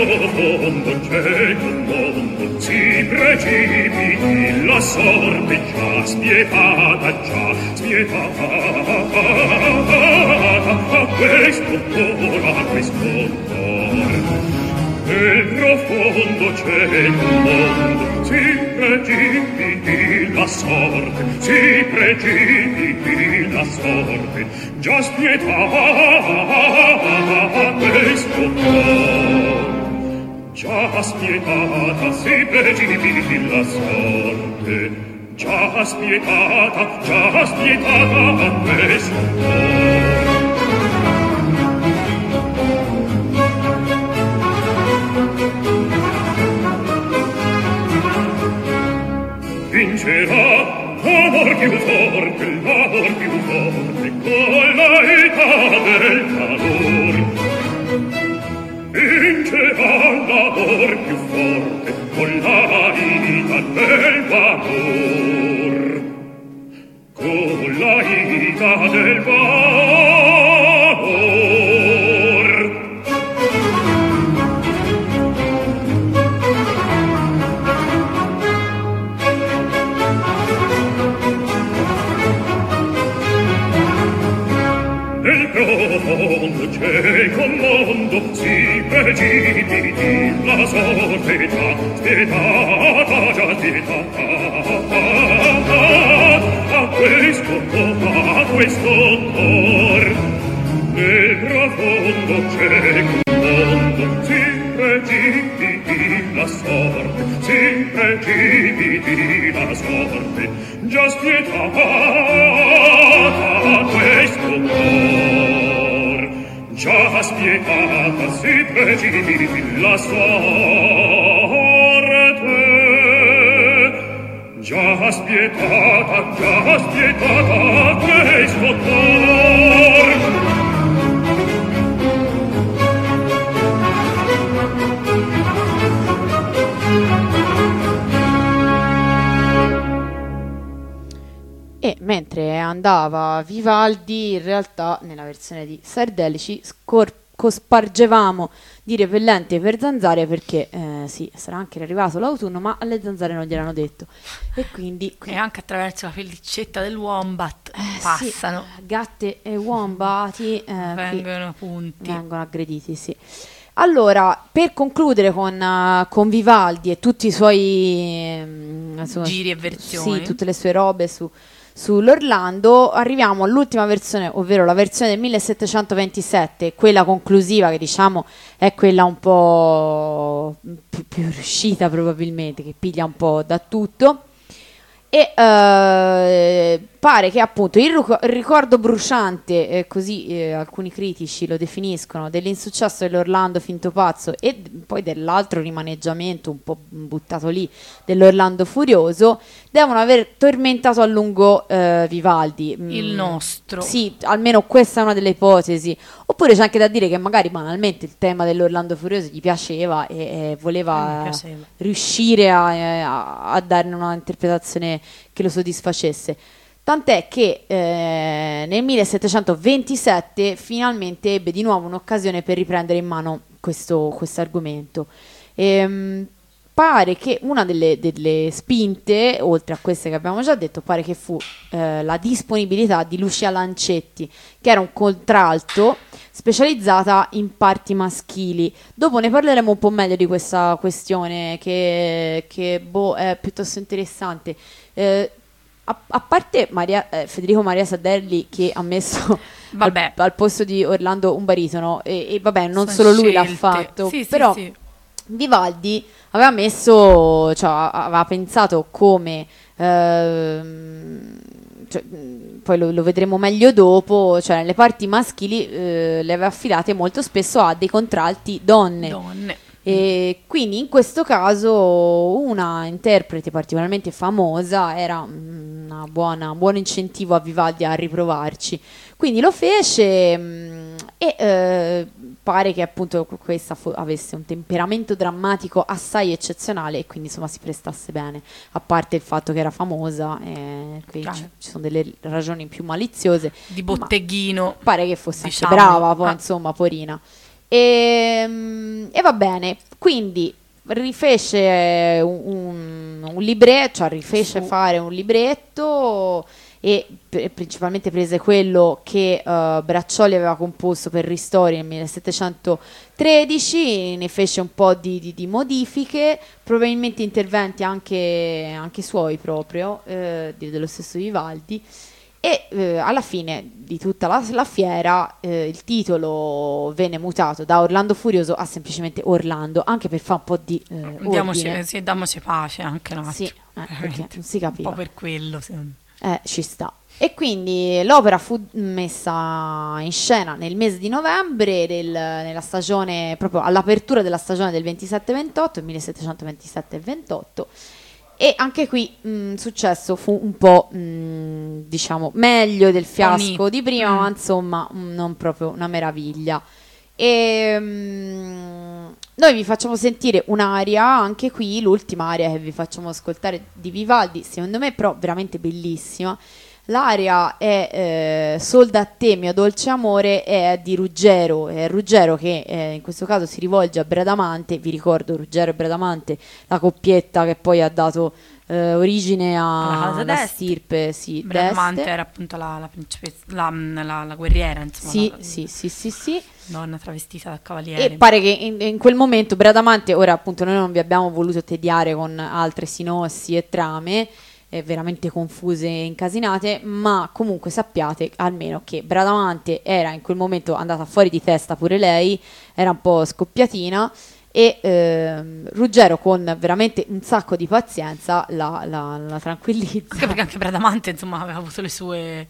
profondo cieco mondo si precipiti la sorte già spietata già spietata a questo cuore a questo cuore nel profondo cieco mondo si precipiti la sorte si precipiti la sorte già spietata a questo cuore già spietata sempre recidivi la sorte. Già spietata già spietata a questo cuore. Vincerà l'amor più forte l'amor più forte con la età del calore vinceva l'amor più forte con la vaita del valor con la vaita del valor che con mondo si precipiti la sorte già spietata già spietata a questo a questo cor nel profondo cieco mondo. Si precipiti la sorte si precipiti la sorte già spietata a questo cor già spietata si precipiti la sorte. Già spietata già spietata che scottò E mentre andava Vivaldi, in realtà nella versione di Sardelli ci scor- cospargevamo di repellenti per zanzare perché eh, sì, sarà anche arrivato l'autunno, ma alle zanzare non gliel'hanno detto. E quindi... E anche attraverso la pellicetta del wombat eh, passano. Sì, gatte e wombati eh, vengono punti. Vengono aggrediti, sì. Allora, per concludere con, uh, con Vivaldi e tutti i suoi um, giri e versioni, sì, tutte le sue robe su, sull'Orlando, arriviamo all'ultima versione, ovvero la versione del 1727, quella conclusiva che diciamo è quella un po' più, più riuscita probabilmente, che piglia un po' da tutto. E uh, pare che appunto il ricordo bruciante, eh, così eh, alcuni critici lo definiscono, dell'insuccesso dell'Orlando finto pazzo e poi dell'altro rimaneggiamento un po' buttato lì dell'Orlando furioso, devono aver tormentato a lungo eh, Vivaldi. Il mm, nostro. Sì, almeno questa è una delle ipotesi. Oppure c'è anche da dire che magari banalmente il tema dell'Orlando furioso gli piaceva e, e voleva piaceva. riuscire a, eh, a, a darne un'interpretazione che lo soddisfacesse. Tant'è che eh, nel 1727 finalmente ebbe di nuovo un'occasione per riprendere in mano questo argomento. Ehm, pare che una delle, delle, spinte, oltre a queste che abbiamo già detto, pare che fu eh, la disponibilità di Lucia Lancetti, che era un contralto specializzata in parti maschili. Dopo ne parleremo un po' meglio di questa questione che, che boh, è piuttosto interessante. Eh, a, a parte Maria, eh, Federico Maria Sadelli che ha messo al, al, posto di Orlando un baritono e, e vabbè non Sono solo lui l'ha fatto sì, però sì, sì. Vivaldi aveva messo cioè aveva pensato come ehm, cioè, poi lo, lo, vedremo meglio dopo, cioè le parti maschili eh, le aveva affidate molto spesso a dei contralti donne. donne. E quindi in questo caso una interprete particolarmente famosa era un buon incentivo a Vivaldi a riprovarci. Quindi lo fece mh, mm, e eh, pare che appunto questa fu- avesse un temperamento drammatico assai eccezionale e quindi insomma si prestasse bene, a parte il fatto che era famosa, e qui ah. ci, ci sono delle ragioni più maliziose. Di botteghino. Pare che fosse diciamo. brava, poi ah. insomma, Porina. E, ehm, e va bene, quindi rifece un, un, un libretto, cioè rifece Su. fare un libretto e principalmente prese quello che uh, Braccioli aveva composto per Ristori nel 1713, ne fece un po' di, di, di modifiche, probabilmente interventi anche, anche suoi proprio, eh, dello stesso Vivaldi e eh, alla fine di tutta la, la fiera eh, il titolo venne mutato da Orlando Furioso a semplicemente Orlando, anche per fare un po' di eh, diamoci, sì, dammoci pace anche no? Sì, eh, non si capiva. Un po' per quello. Sì. Eh, ci sta. E quindi l'opera fu messa in scena nel mese di novembre, del, nella stagione, proprio all'apertura della stagione del 27-28, 1727-28 e anche qui il mm, successo fu un po', mh, mm, diciamo, meglio del fiasco Oni. di prima, mm. ma insomma, mh, non proprio una meraviglia. E noi vi facciamo sentire un'aria, anche qui, l'ultima aria che vi facciamo ascoltare di Vivaldi, secondo me però veramente bellissima L'aria è eh, Solda a te, mio dolce amore, è di Ruggero, è Ruggero che eh, in questo caso si rivolge a Bradamante, vi ricordo Ruggero e Bradamante, la coppietta che poi ha dato eh, origine alla stirpe sì, Bradamante era appunto la, la principessa, la, la, la, guerriera, insomma. Sì, sì, sì, sì, sì. Donna travestita da cavaliere. E pare che in, in, quel momento Bradamante, ora appunto noi non vi abbiamo voluto tediare con altre sinossi e trame, eh, veramente confuse e incasinate, ma comunque sappiate almeno che Bradamante era in quel momento andata fuori di testa pure lei, era un po' scoppiatina e ehm, Ruggero con veramente un sacco di pazienza la, la, la tranquillizza. Anche perché anche Bradamante insomma aveva avuto le sue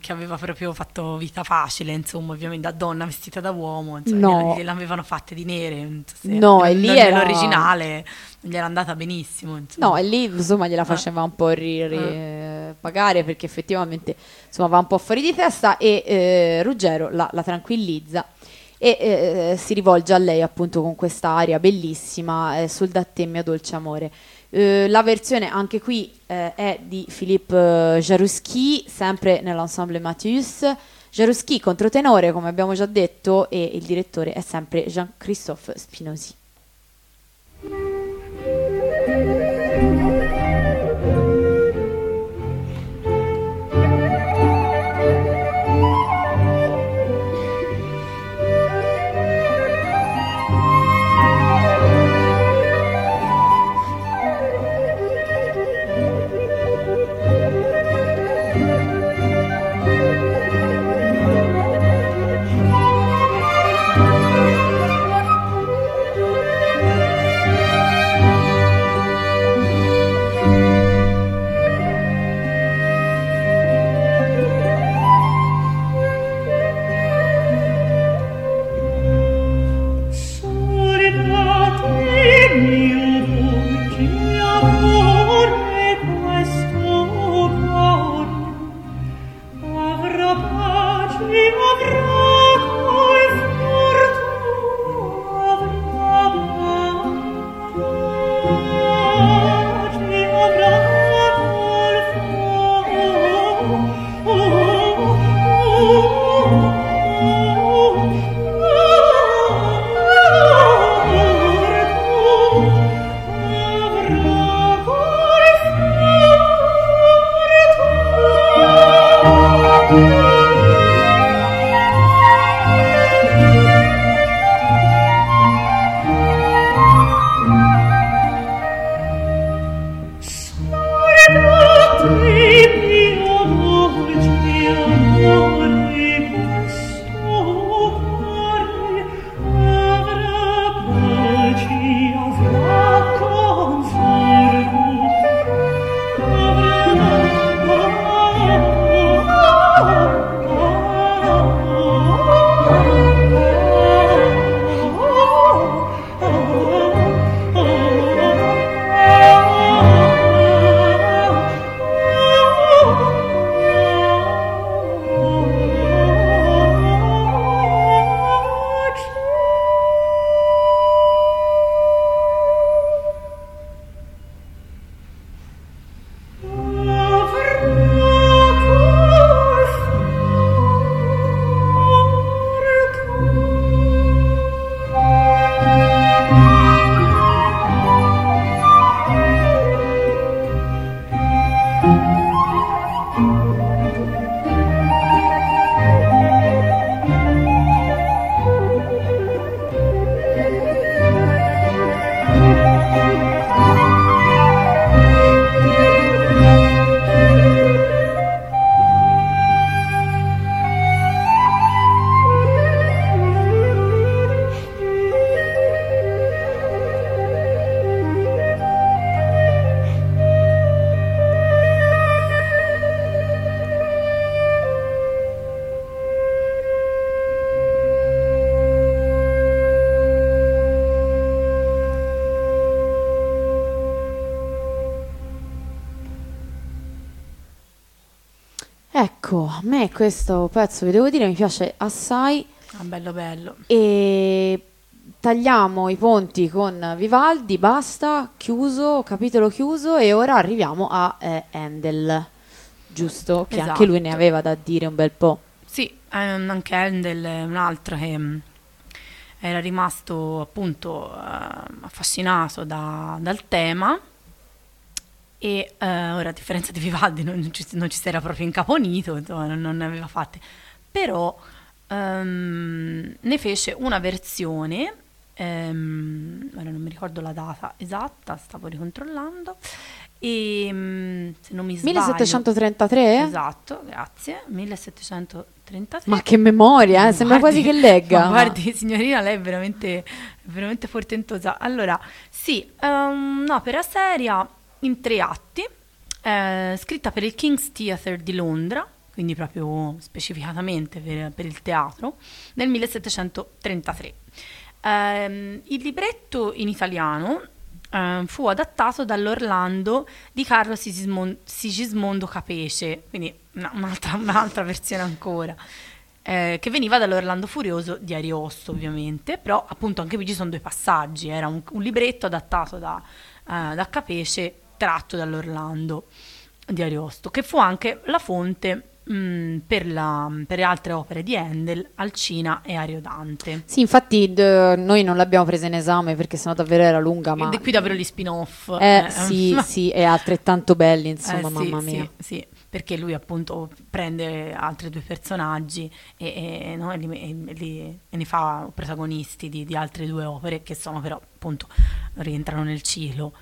che aveva proprio fatto vita facile, insomma, ovviamente da donna vestita da uomo, insomma, no. gliel'avevano fatte di nere, so no, e lì era... l'originale gli era andata benissimo. Insomma. No, e lì insomma gliela eh. faceva un po' ri, ri, eh. pagare perché effettivamente insomma va un po' fuori di testa e eh, Ruggero la, la tranquillizza e eh, si rivolge a lei appunto con questa aria bellissima, eh, sul da te dolce amore. Eh, la versione anche qui eh, è di Philippe eh, Jarouski, sempre nell'ensemble Mathius. Jarouski controtenore, come abbiamo già detto, e il direttore è sempre Jean-Christophe Spinosi. Ecco, a me questo pezzo, vi devo dire, mi piace assai Ah, bello bello. e tagliamo i ponti con Vivaldi, basta, chiuso, capitolo chiuso e ora arriviamo a eh, Handel, giusto? Che anche lui ne Esatto. aveva da dire un bel po'. Sì, ehm, anche Handel è un altro che mm, era rimasto appunto ehm, affascinato da- dal tema e eh, ora a differenza di Vivaldi non, ci, non ci si era proprio incaponito, insomma, non, non ne aveva fatte, però ehm, ne fece una versione, ehm, ora non mi ricordo la data esatta, stavo ricontrollando, e mm, se non mi sbaglio... 1733? Esatto, grazie. 1733. Ma che memoria, eh? sembra Guardi- quasi che legga. guardi, signorina, lei è veramente, veramente portentosa. Allora, sì, un'opera seria in tre atti, eh, scritta per il King's Theatre di Londra, quindi proprio specificatamente per, per il teatro, nel 1733. Ehm, il libretto in italiano eh, fu adattato dall'Orlando di Carlo Sigismon- Sigismondo Capece, quindi una- un'altra, un'altra versione ancora, eh, che veniva dall'Orlando Furioso di Ariosto ovviamente, però appunto anche qui ci sono due passaggi, era un, un libretto adattato da, eh, da Capece tratto dall'Orlando di Ariosto, che fu anche la fonte mh, per, la- per altre opere di Handel, Alcina e Ariodante. Sì, infatti d- noi non l'abbiamo presa in esame perché sennò davvero era lunga, ma... È qui davvero gli spin-off. Eh, eh, sì, sì, è altrettanto belli, insomma, Eh, sì, mamma mia. Sì, sì, perché lui appunto prende altri due personaggi e, e, no, e li- e li- e ne fa protagonisti di, di altre due opere che sono però appunto rientrano nel ciclo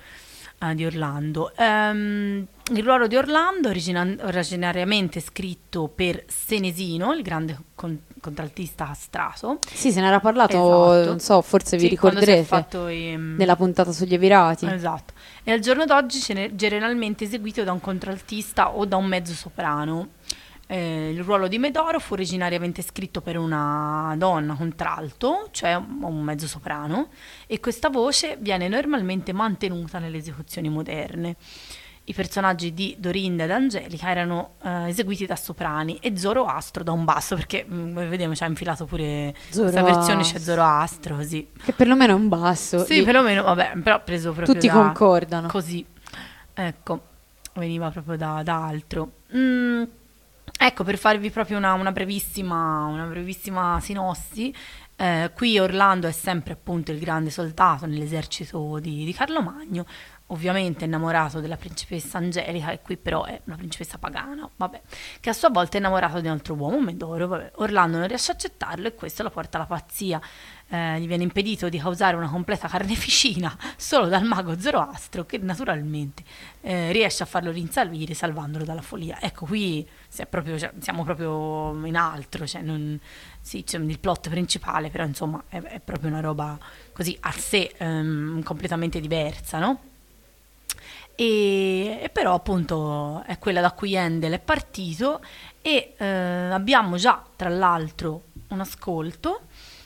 eh, di Orlando. Ehm, il ruolo di Orlando, origina- originariamente scritto per Senesino, il grande con- contraltista castrato. Sì, se ne era parlato, Esatto. non so, forse vi Sì, ricorderete, fatto i- nella puntata sugli Evirati. Esatto. E al giorno d'oggi generalmente eseguito da un contraltista o da un mezzo soprano. Eh, il ruolo di Medoro fu originariamente scritto per una donna contralto, cioè un mezzo soprano, e questa voce viene normalmente mantenuta nelle esecuzioni moderne. I personaggi di Dorinda ed Angelica erano eh, eseguiti da soprani e Zoroastro da un basso, perché mm, vediamo ci ha infilato pure questa versione, c'è Zoroastro. Zoroastro, così. Che perlomeno è un basso. Sì, Io- perlomeno, vabbè, però preso proprio Tutti da- concordano. Così, ecco, veniva proprio da, da altro. Mm, ecco, per farvi proprio una, una brevissima, una brevissima sinossi, eh, qui Orlando è sempre appunto il grande soldato nell'esercito di, di Carlo Magno, ovviamente innamorato della principessa Angelica, e qui però è una principessa pagana, vabbè, che a sua volta è innamorato di un altro uomo, Medoro, vabbè. Orlando non riesce a accettarlo e questo lo porta alla pazzia. Eh, gli viene impedito di causare una completa carneficina solo dal mago Zoroastro che naturalmente eh, riesce a farlo rinsalire salvandolo dalla follia. Ecco, qui si proprio- cioè, siamo proprio in altro, cioè non- sì, c'è il plot principale, però insomma è, è proprio una roba così a sé ehm, completamente diversa, no? E, e però appunto è quella da cui Handel è partito e eh, abbiamo già tra l'altro un ascolto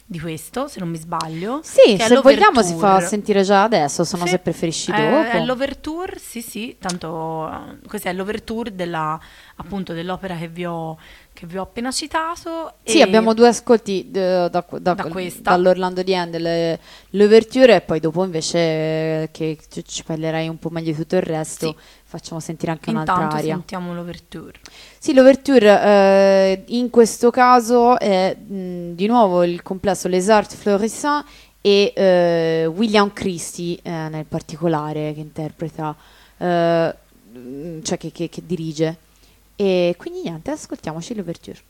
di questo, se non mi sbaglio. Sì, che è se vogliamo si fa sentire già adesso, se no Sì, se preferisci è- dopo. È l'overture, sì, sì, tanto eh, questa è l'overture della, appunto dell'opera che vi ho, che vi ho appena citato. Sì, abbiamo due ascolti eh, da, da- Da questa. dall'Orlando di Handel, eh, l'Ouverture e poi dopo invece eh, che ci- parlerai un po' meglio di tutto il resto, Sì. facciamo sentire anche un'altra Intanto aria. sentiamo l'overture. Sì, l'Ouverture eh, in questo caso è mh, di nuovo il complesso Les Arts Florissants e eh, William Christie eh, nel particolare che interpreta, eh, cioè che, che- che dirige. E quindi niente, ascoltiamoci l'Ouverture.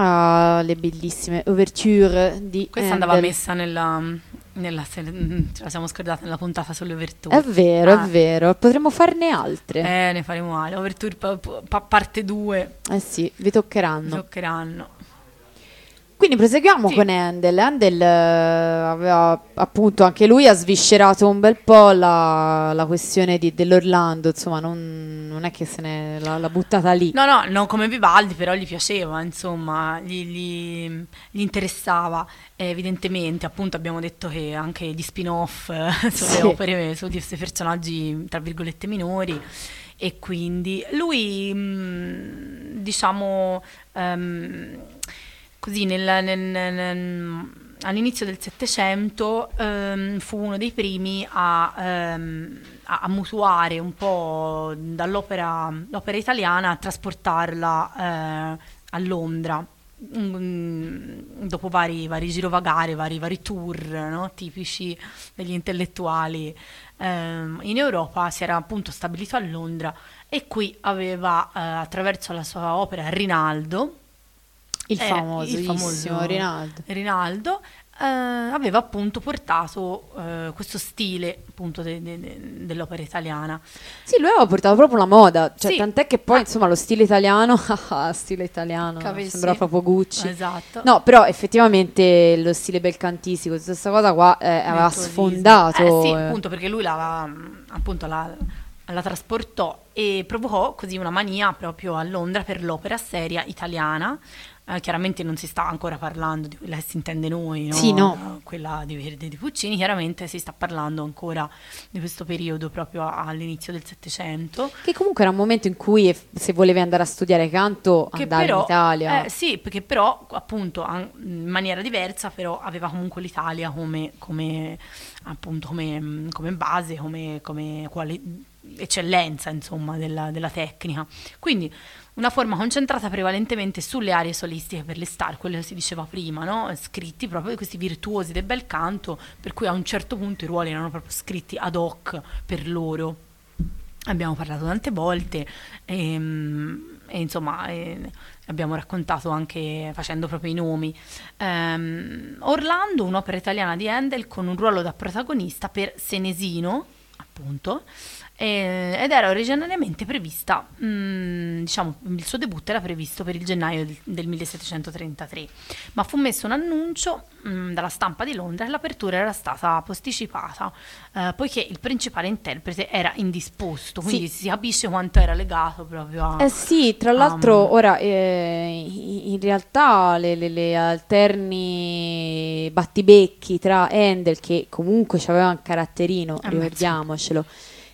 Tra le bellissime overture di Questa andava Handel. messa nella, nella ce la siamo scordata nella puntata sulle overture. È vero, Ah, è vero. Potremmo farne altre. Eh, ne faremo male. Overture pa- pa- parte 2 Eh sì, vi toccheranno. toccheranno. Quindi proseguiamo Sì. con Handel. Handel eh, aveva appunto anche lui ha sviscerato un bel po' la, la questione di- dell'Orlando, insomma, non, non è che se ne l'ha, l'ha buttata lì. No, no, non come Vivaldi, però gli piaceva, insomma, gli, gli- gli interessava. Eh, evidentemente, appunto, abbiamo detto che anche gli spin-off eh, sulle Sì. opere, su questi personaggi, tra virgolette, minori. E quindi lui, mh, diciamo, ehm, così nel- nel- nel- all'inizio del Settecento ehm, fu uno dei primi a, ehm, a- a mutuare un po' dall'opera l'opera italiana a trasportarla eh, a Londra. Dopo vari, vari girovagare, vari, vari tour no, tipici degli intellettuali ehm, in Europa, si era appunto stabilito a Londra e qui aveva eh, attraverso la sua opera Rinaldo, Il eh, famosissimo il famoso Rinaldo. Rinaldo, eh, aveva appunto portato eh, questo stile appunto de- de- de- dell'opera italiana. Sì, lui aveva portato proprio la moda, cioè Sì. tant'è che poi Ah. insomma lo stile italiano, ah, stile italiano, Capisci? sembra proprio Gucci. Esatto. No, però effettivamente lo stile belcantistico, questa cosa qua eh, aveva sfondato. Eh sì, eh. appunto perché lui la, la- appunto la, la trasportò e provocò così una mania proprio a Londra per l'opera seria italiana. Eh, chiaramente non si sta ancora parlando di quella che si intende noi, no? Sì, no. Quella di Verdi e di Puccini, chiaramente si sta parlando ancora di questo periodo proprio all'inizio del Settecento. Che comunque era un momento in cui se volevi andare a studiare canto Che andavi però, in Italia. eh, sì, perché però appunto in maniera diversa, però aveva comunque l'Italia come, come, appunto, come, come base, come, come quali- eccellenza insomma della, della tecnica. Quindi una forma concentrata prevalentemente sulle aree solistiche per le star, quello che si diceva prima, no? scritti proprio di questi virtuosi del bel canto, per cui a un certo punto i ruoli erano proprio scritti ad hoc per loro. Abbiamo parlato tante volte ehm, e, insomma eh, abbiamo raccontato anche facendo proprio i nomi. Ehm, Orlando, un'opera italiana di Handel con un ruolo da protagonista per Senesino, appunto, eh, ed era originariamente prevista, mm, diciamo, il suo debutto era previsto per il gennaio del, del 1733, ma fu messo un annuncio mm, dalla stampa di Londra e l'apertura era stata posticipata, eh, poiché il principale interprete era indisposto, quindi si capisce quanto era legato proprio a... Eh sì, tra Um, l'altro ora eh, in realtà le, le- le alterni battibecchi tra Handel che comunque aveva un caratterino, Eh ricordiamocelo,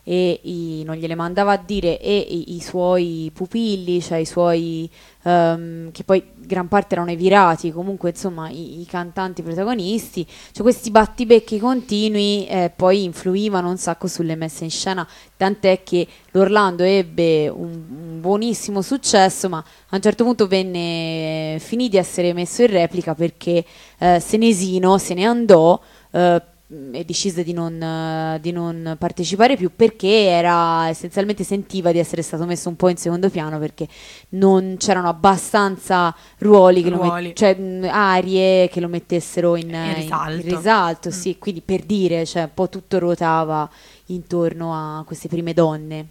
e i- non gliele mandava a dire e i, i suoi pupilli, cioè i suoi ehm, che poi gran parte erano i virati, comunque insomma i, i cantanti protagonisti, cioè questi battibecchi continui eh, poi influivano un sacco sulle messe in scena, tant'è che l'Orlando ebbe un, un buonissimo successo, ma a un certo punto venne finì di essere messo in replica perché eh, Senesino se ne andò eh, e decise di non, eh, di non partecipare più perché era essenzialmente sentiva di essere stato messo un po' in secondo piano perché non c'erano abbastanza ruoli, che lo met- Ruoli. cioè mh, arie che lo mettessero in, In in- risalto. in risalto, Mm. sì, quindi per dire, cioè un po' tutto ruotava intorno a queste prime donne.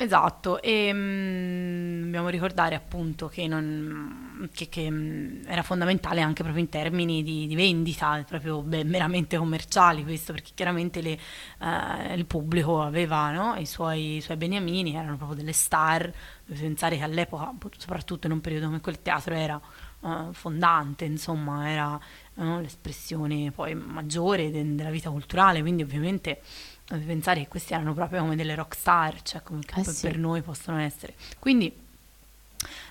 Esatto, e mm, dobbiamo ricordare appunto che, non- che- che, mm, era fondamentale anche proprio in termini di, di vendita, proprio beh, meramente commerciali questo, perché chiaramente le, eh, il pubblico aveva no, i, suoi, i suoi beniamini, erano proprio delle star, dovete pensare che all'epoca, soprattutto in un periodo come quel teatro era eh, fondante, insomma, era no, l'espressione poi maggiore de- della vita culturale, quindi ovviamente pensare che questi erano proprio come delle rock star, cioè come Eh sì. per noi possono essere. Quindi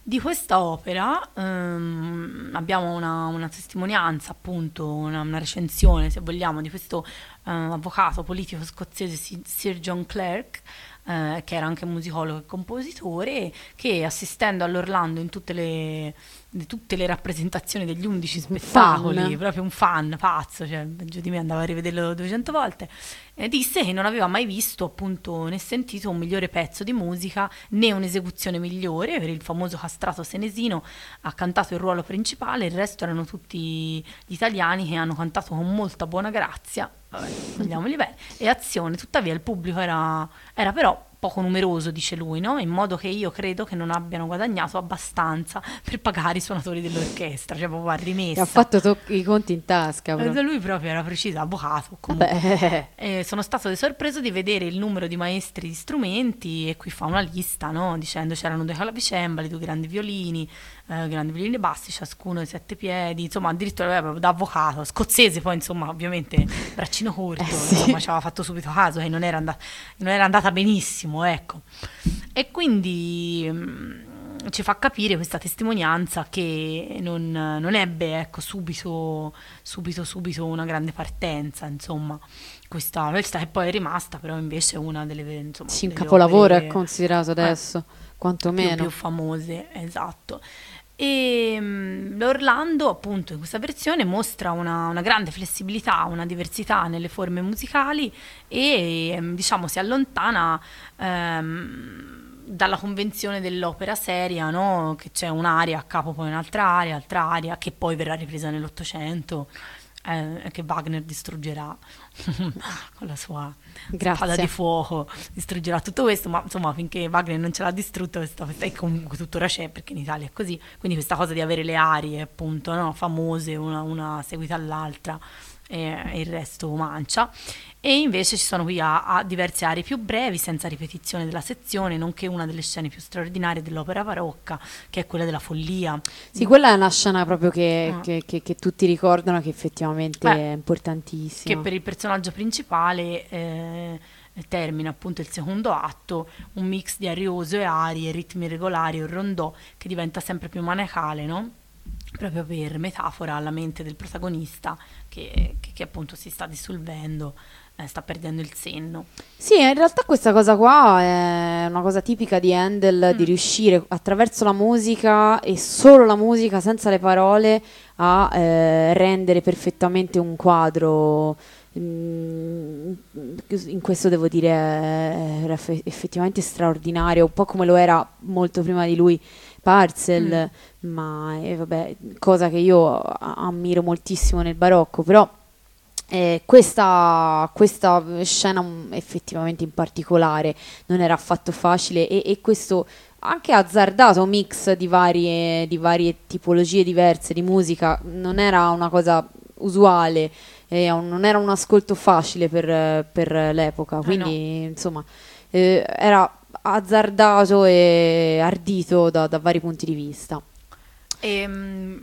di questa opera ehm, abbiamo una, una testimonianza, appunto, una, una recensione, se vogliamo, di questo eh, avvocato politico scozzese Si- Sir John Clerk, eh, che era anche musicologo e compositore, che assistendo all'Orlando in tutte le, di tutte le rappresentazioni degli undici spettacoli, fan. proprio un fan pazzo, cioè peggio di me andava a rivederlo 200 volte, e disse che non aveva mai visto appunto né sentito un migliore pezzo di musica né un'esecuzione migliore per il famoso castrato senesino ha cantato il ruolo principale il resto erano tutti gli italiani che hanno cantato con molta buona grazia vabbè, vogliamoli bene e azione tuttavia il pubblico era, era però poco numeroso, dice lui, no? in modo che io credo che non abbiano guadagnato abbastanza per pagare i suonatori dell'orchestra, cioè proprio a rimessa. Che ha fatto to- i conti in tasca. Eh, proprio. Lui proprio era preciso, avvocato. Eh, sono stato sorpreso di vedere il numero di maestri di strumenti e qui fa una lista, no? dicendo c'erano due clavicembali, due grandi violini, eh, grandi violini bassi, ciascuno di sette piedi, insomma addirittura eh, proprio da avvocato, scozzese poi insomma ovviamente braccino corto, Eh, sì. insomma ci aveva fatto subito caso che non era, and- non era andata benissimo, ecco. E quindi mm, ci fa capire questa testimonianza che non, non ebbe ecco, subito, subito, subito una grande partenza, insomma. Questa, questa che poi è rimasta però invece una delle, insomma, Sì, un capolavoro è considerato eh, adesso, più, quantomeno. più famose, esatto. E mm, l'Orlando, appunto, in questa versione mostra una, una grande flessibilità, una diversità nelle forme musicali e, ehm, diciamo, si allontana ehm, dalla convenzione dell'opera seria, no? Che c'è un'aria a capo, poi un'altra aria, altra aria, che poi verrà ripresa nell'Ottocento eh, che Wagner distruggerà con la sua Grazie. spada di fuoco, distruggerà tutto questo, ma insomma finché Wagner non ce l'ha distrutto, questa, questa- e comunque tuttora c'è perché in Italia è così, quindi questa cosa di avere le arie appunto no, famose, una, una seguita all'altra e, e il resto mancia. E invece ci sono qui a, a diverse aree più brevi, senza ripetizione della sezione, nonché una delle scene più straordinarie dell'opera barocca, che è quella della follia. Sì, quella è una scena proprio che, Ah. che- che- che tutti ricordano che effettivamente Beh, è importantissima. che per il personaggio principale eh, termina appunto il secondo atto, un mix di arioso e arie, ritmi regolari, un rondò che diventa sempre più maniacale, no? Proprio per metafora alla mente del protagonista che, che- che appunto si sta dissolvendo, eh, sta perdendo il senno. Sì, in realtà questa cosa qua è una cosa tipica di Handel, Mm. di riuscire attraverso la musica e solo la musica, senza le parole, a eh, rendere perfettamente un quadro. Mm, In questo devo dire eh, era effe- effettivamente straordinario, un po' come lo era molto prima di lui Parcel, ma eh, vabbè, cosa che io ammiro moltissimo nel barocco, però eh, questa, questa scena mm, effettivamente in particolare non era affatto facile e, e questo anche azzardato mix di varie, di varie tipologie diverse di musica non era una cosa usuale, eh, non era un ascolto facile per, eh, per l'epoca, Eh, quindi insomma eh, era azzardato e ardito da, da vari punti di vista. E, mm,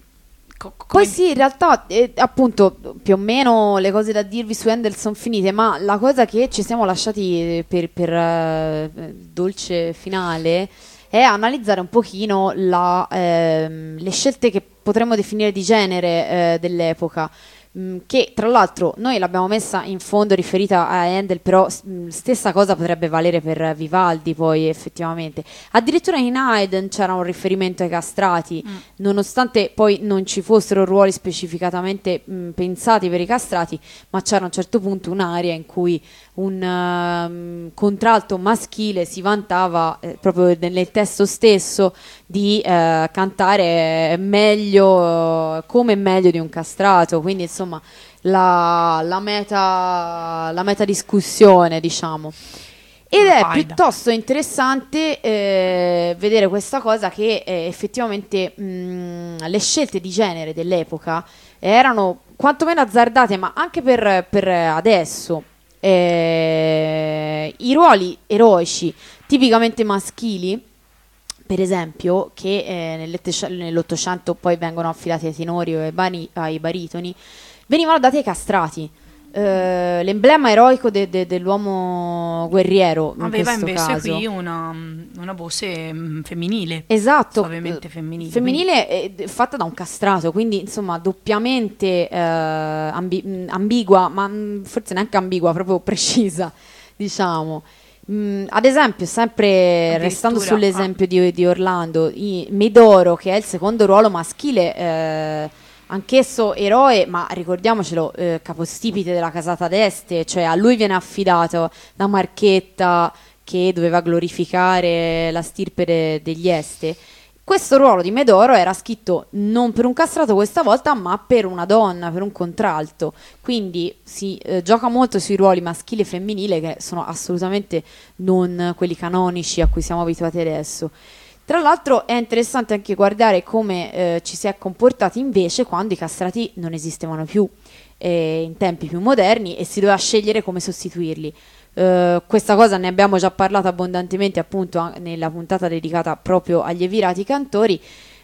co- Poi sì, in realtà, eh, appunto, più o meno le cose da dirvi su Handel sono finite, ma la cosa che ci siamo lasciati eh, per, per eh, dolce finale è analizzare un pochino la, ehm, le scelte che potremmo definire di genere eh, dell'epoca. Mh, Che tra l'altro noi l'abbiamo messa in fondo riferita a Handel, però mh, stessa cosa potrebbe valere per Vivaldi poi effettivamente. Addirittura in Haydn c'era un riferimento ai castrati, Mm. nonostante poi non ci fossero ruoli specificatamente mh, pensati per i castrati, ma c'era a un certo punto un'area in cui un ehm, contralto maschile si vantava eh, proprio nel testo stesso di eh, cantare meglio, come meglio di un castrato, quindi insomma la, la meta, la meta discussione, diciamo. Ed è piuttosto interessante eh, vedere questa cosa che eh, effettivamente mh, le scelte di genere dell'epoca erano quantomeno azzardate, ma anche per, per adesso. Eh, I ruoli eroici tipicamente maschili, per esempio, che eh, nell'Ottocento poi vengono affidati ai tenori o ai, bani- ai baritoni, venivano dati ai castrati. Eh, l'emblema eroico de- de- dell'uomo guerriero in aveva invece caso. qui una, una voce mm, femminile. Esatto, eh, femminile, femminile fatta da un castrato, quindi insomma doppiamente eh, ambi- mh, ambigua, ma mh, forse neanche ambigua, proprio precisa, diciamo. Mm, ad esempio, sempre restando Addirittura, sull'esempio di, di Orlando, i- Medoro, che è il secondo ruolo maschile, eh, anch'esso eroe, ma ricordiamocelo, eh, capostipite della casata d'Este, cioè a lui viene affidato la marchetta che doveva glorificare la stirpe de- degli Este. Questo ruolo di Medoro era scritto non per un castrato questa volta, ma per una donna, per un contralto. Quindi si eh, gioca molto sui ruoli maschile e femminile, che sono assolutamente non quelli canonici a cui siamo abituati adesso. Tra l'altro è interessante anche guardare come eh, ci si è comportati invece quando i castrati non esistevano più, eh, in tempi più moderni, e si doveva scegliere come sostituirli. Eh, questa cosa ne abbiamo già parlato abbondantemente appunto nella puntata dedicata proprio agli Evirati cantori,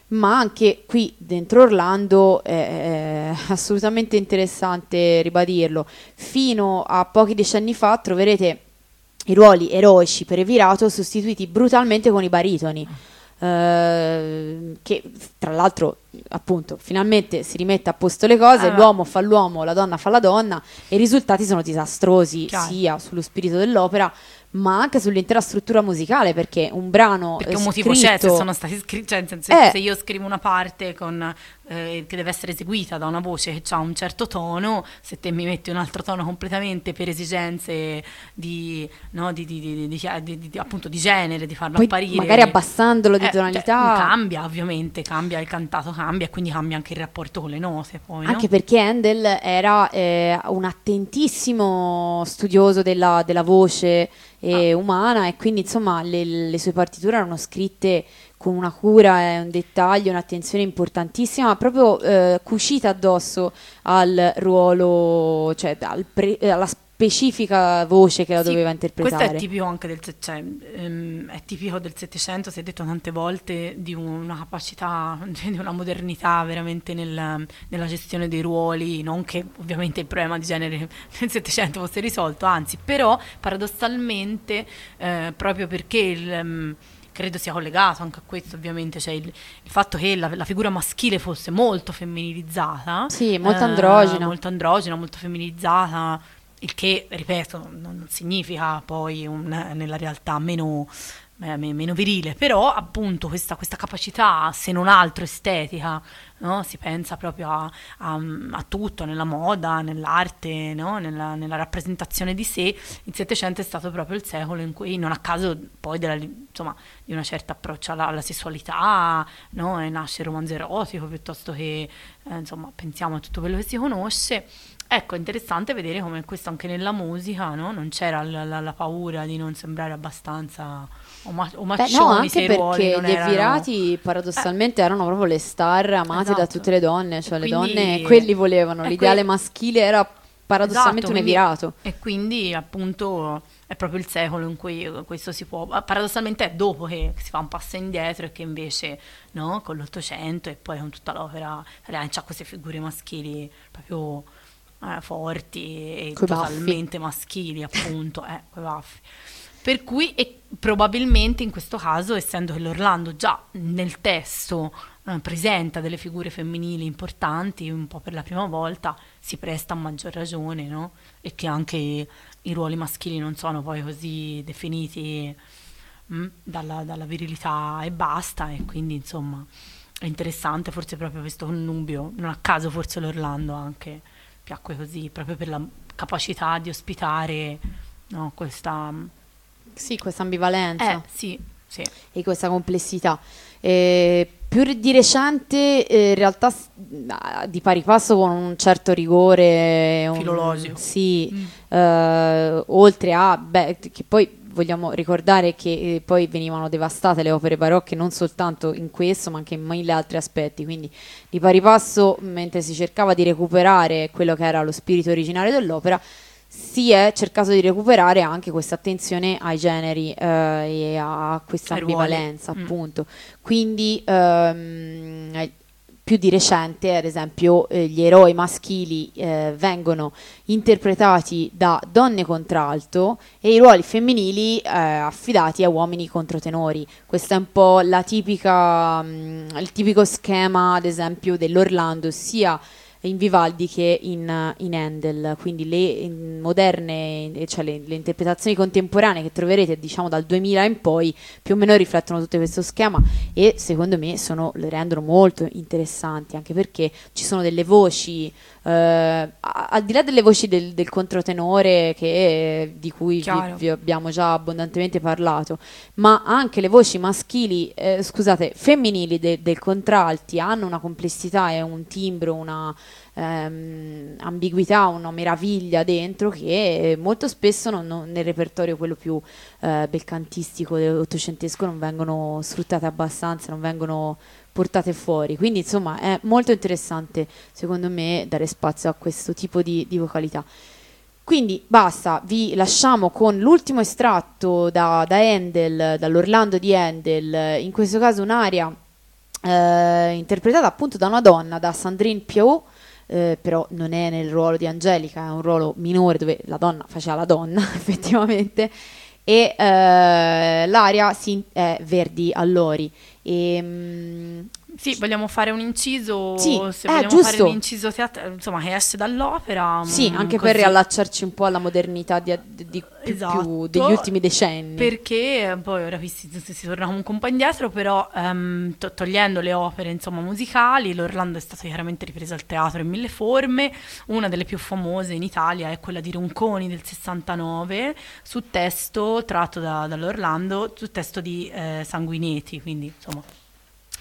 ma anche qui dentro Orlando è, è assolutamente interessante ribadirlo. Fino a pochi decenni fa troverete i ruoli eroici per Evirato sostituiti brutalmente con i baritoni. Eh, che tra l'altro appunto finalmente si rimette a posto le cose, Ah, l'uomo fa l'uomo, la donna fa la donna e i risultati sono disastrosi Chiaro. sia sullo spirito dell'opera ma anche sull'intera struttura musicale perché un brano Perché un motivo c'è se scritto- sono stati scritti, cioè nel senso, Eh. se io scrivo una parte con, eh, che deve essere eseguita da una voce che ha un certo tono, se te mi metti un altro tono completamente per esigenze di, no, di, di- di- appunto di genere, di farlo poi apparire. magari abbassandolo di Eh, cioè, tonalità cambia ovviamente, cambia il cantato, cambia, e quindi cambia anche il rapporto con le note. Poi, no? Anche perché Handel era eh, un attentissimo studioso della, della voce eh, umana e quindi insomma le, le sue partiture erano scritte con una cura e un dettaglio, un'attenzione importantissima, ma proprio eh, cucita addosso al ruolo, cioè al pre- alla specifica voce che la Sì, doveva interpretare. Questo è tipico anche del cioè, ehm, è tipico del Settecento, si è detto tante volte, di una capacità, di una modernità veramente nel- nella gestione dei ruoli, non che ovviamente il problema di genere nel Settecento fosse risolto, anzi, però paradossalmente, eh, proprio perché il... ehm, Credo sia collegato anche a questo, ovviamente, cioè il, il fatto che la, la figura maschile fosse molto femminilizzata, Sì, molto eh, androgina. molto androgina, molto femminilizzata, il che, ripeto, non significa poi un- nella realtà meno, eh, me- meno virile, però appunto questa, questa capacità, se non altro estetica, no? si pensa proprio a, a- a tutto, nella moda, nell'arte, no? nella, nella rappresentazione di sé, il Settecento è stato proprio il secolo in cui, non a caso poi della, insomma, di una certa approccio alla, alla sessualità, no? nasce il romanzo erotico piuttosto che, eh, insomma, pensiamo a tutto quello che si conosce. Ecco, è interessante vedere come questo anche nella musica, no? Non c'era la, la- la paura di non sembrare abbastanza oma- Beh, omaccioni no, se anche perché gli erano- Evirati paradossalmente erano proprio le star amate da Esatto. tutte le donne, cioè le Quindi- donne quelli volevano, l'ideale que- maschile era paradossalmente Esatto, un quindi- Evirato. E quindi appunto è proprio il secolo in cui questo si può... Paradossalmente è dopo che si fa un passo indietro e che invece no, con l'Ottocento e poi con tutta l'opera italiana c'ha queste figure maschili proprio eh, forti e Coi baffi. totalmente maschili appunto, eh, coi baffi. Per cui e probabilmente in questo caso, essendo che l'Orlando già nel testo eh, presenta delle figure femminili importanti, un po' per la prima volta, si presta a maggior ragione, no? E che anche i ruoli maschili non sono poi così definiti mm, dalla, dalla virilità e basta, e quindi insomma è interessante forse proprio questo connubio, non a caso forse l'Orlando anche piacque così, proprio per la capacità di ospitare no, questa... Sì, questa ambivalenza Eh, sì, sì. e questa complessità. Eh, più di recente, eh, in realtà, ah, di pari passo con un certo rigore, un- Filologico. sì, Mm. eh, oltre a, beh, che poi vogliamo ricordare che eh, poi venivano devastate le opere barocche non soltanto in questo ma anche in mille altri aspetti. Quindi di pari passo mentre si cercava di recuperare quello che era lo spirito originario dell'opera si è cercato di recuperare anche questa attenzione ai generi eh, e a questa ambivalenza Mm. appunto. Quindi ehm, eh, più di recente, ad esempio, eh, gli eroi maschili eh, vengono interpretati da donne contralto e i ruoli femminili eh, affidati a uomini controtenori. Questo è un po' tipica, mm, il tipico schema, ad esempio, dell'Orlando, sia in Vivaldi che in, in Handel, quindi le in moderne, cioè le, le, interpretazioni contemporanee che troverete diciamo dal 2000 in poi più o meno riflettono tutto questo schema e secondo me sono, le rendono molto interessanti anche perché ci sono delle voci Uh, al di là delle voci del, del controtenore che, di cui vi, vi, abbiamo già abbondantemente parlato, ma anche le voci maschili, eh, scusate, femminili de, del contralti hanno una complessità e un timbro, una ehm, ambiguità, una meraviglia dentro che molto spesso non, non, nel repertorio quello più eh, belcantistico dell'ottocentesco non vengono sfruttate abbastanza, non vengono portate fuori. Quindi insomma è molto interessante secondo me dare spazio a questo tipo di, di vocalità. Quindi basta, vi lasciamo con l'ultimo estratto da, da Handel, dall'Orlando di Handel, in questo caso un'aria eh, interpretata appunto da una donna, da Sandrine Piot, eh, però non è nel ruolo di Angelica, è un ruolo minore dove la donna faceva la donna effettivamente, e eh, l'aria si, è Verdi Allori. E, mh, sì, vogliamo fare un inciso, sì, se eh, vogliamo giusto. fare un inciso teatrale, insomma, che esce dall'opera. Sì, mh, anche così. per riallacciarci un po' alla modernità di, di- più- Esatto. più degli ultimi decenni. Perché eh, poi ora qui si, si, torna comunque un po' indietro, però ehm, to- togliendo le opere insomma, musicali, l'Orlando è stato chiaramente ripreso al teatro in mille forme. Una delle più famose in Italia è quella di Ronconi del 69, su testo tratto da- dall'Orlando, su testo di eh, Sanguinetti, quindi insomma.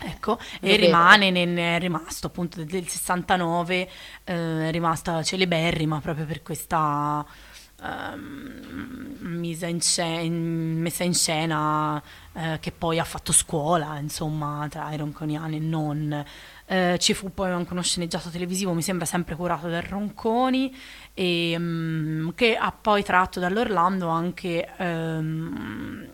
Ecco, e rimane, nel- è rimasto appunto del 69, eh, è rimasta celeberrima proprio per questa misa in sce- in- messa in scena eh, che poi ha fatto scuola, insomma, tra i ronconiani e non. Eh, ci fu poi anche uno sceneggiato televisivo, mi sembra sempre curato da Ronconi, e, mm, che ha poi tratto dall'Orlando anche ehm,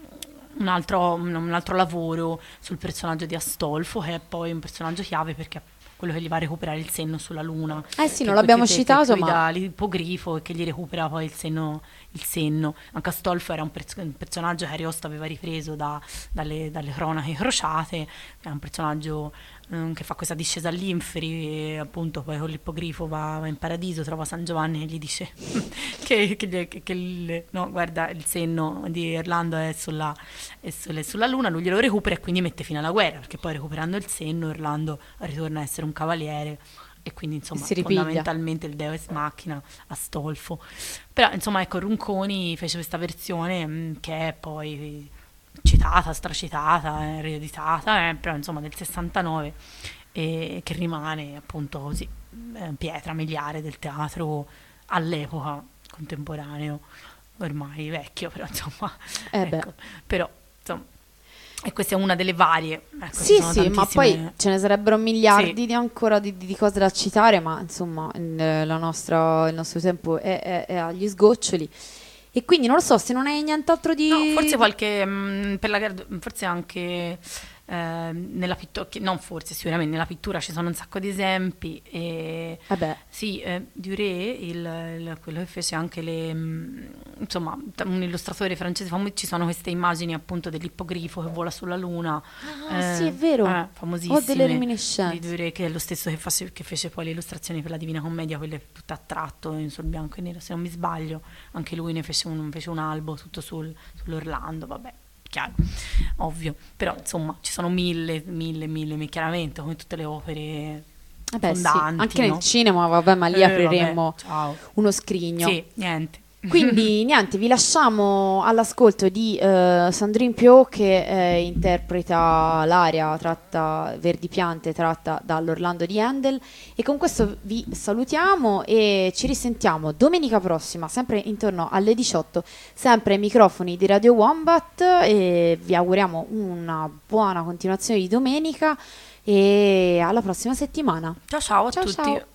un, altro, un altro lavoro sul personaggio di Astolfo, che è poi un personaggio chiave perché quello che gli va a recuperare il senno sulla luna. Eh sì, non l'abbiamo citato, ma- l'ippogrifo e che gli recupera poi il senno. Il senno. Anche Astolfo era un, pers- un personaggio che Ariosto aveva ripreso da- dalle, dalle cronache crociate, è un personaggio ehm, che fa questa discesa all'inferi e appunto poi con l'ippogrifo va, va in paradiso, trova San Giovanni e gli dice che, che che- che il, no, guarda il senno di Orlando è sulla, è sulla- luna, lui glielo recupera e quindi mette fine alla guerra, perché poi recuperando il senno Orlando ritorna a essere un cavaliere e quindi insomma fondamentalmente il Deus Machina Astolfo. Però insomma ecco Ronconi fece questa versione mh, che è poi citata, stracitata, eh, rieditata, eh, però insomma del 69 e che rimane appunto così eh, pietra miliare del teatro all'epoca contemporaneo, ormai vecchio, però insomma, Eh ecco, però insomma, e questa è una delle varie. Ecco, Sì, sì, ma poi ce ne sarebbero miliardi Sì. di ancora di, di cose da citare, ma insomma il, la nostra- il nostro tempo è, è- è agli sgoccioli. E quindi non lo so, se non hai nient'altro di... No, forse qualche, mh, per la, forse anche eh, nella pittura, non forse, sicuramente nella pittura ci sono un sacco di esempi. E, Vabbè, sì, eh, Duret, il, il- quello che fece anche le, mh, insomma, un illustratore francese famoso, ci sono queste immagini appunto dell'ippogrifo che vola sulla luna. Ah, sì, è vero. eh, Ho famosissime. delle reminiscenze. Di Duret, che è lo stesso che, face- che fece poi le illustrazioni per la Divina Commedia, quelle tutte a tratto in sul bianco e nero, se non mi sbaglio. Anche lui ne fece un, fece un albo tutto sul, sull'Orlando, vabbè, chiaro, ovvio. Però insomma ci sono mille, mille, mille, chiaramente come tutte le opere vabbè sì, fondanti, anche no? nel cinema, vabbè, ma lì Eh, apriremmo vabbè, uno scrigno. Sì, niente. Quindi niente, vi lasciamo all'ascolto di eh, Sandrine Piot che eh, interpreta l'aria tratta Verdi Piante tratta dall'Orlando di Handel e con questo vi salutiamo e ci risentiamo domenica prossima sempre intorno alle 18 sempre ai microfoni di Radio Wombat e vi auguriamo una buona continuazione di domenica e alla prossima settimana. Ciao ciao a Ciao, tutti. ciao.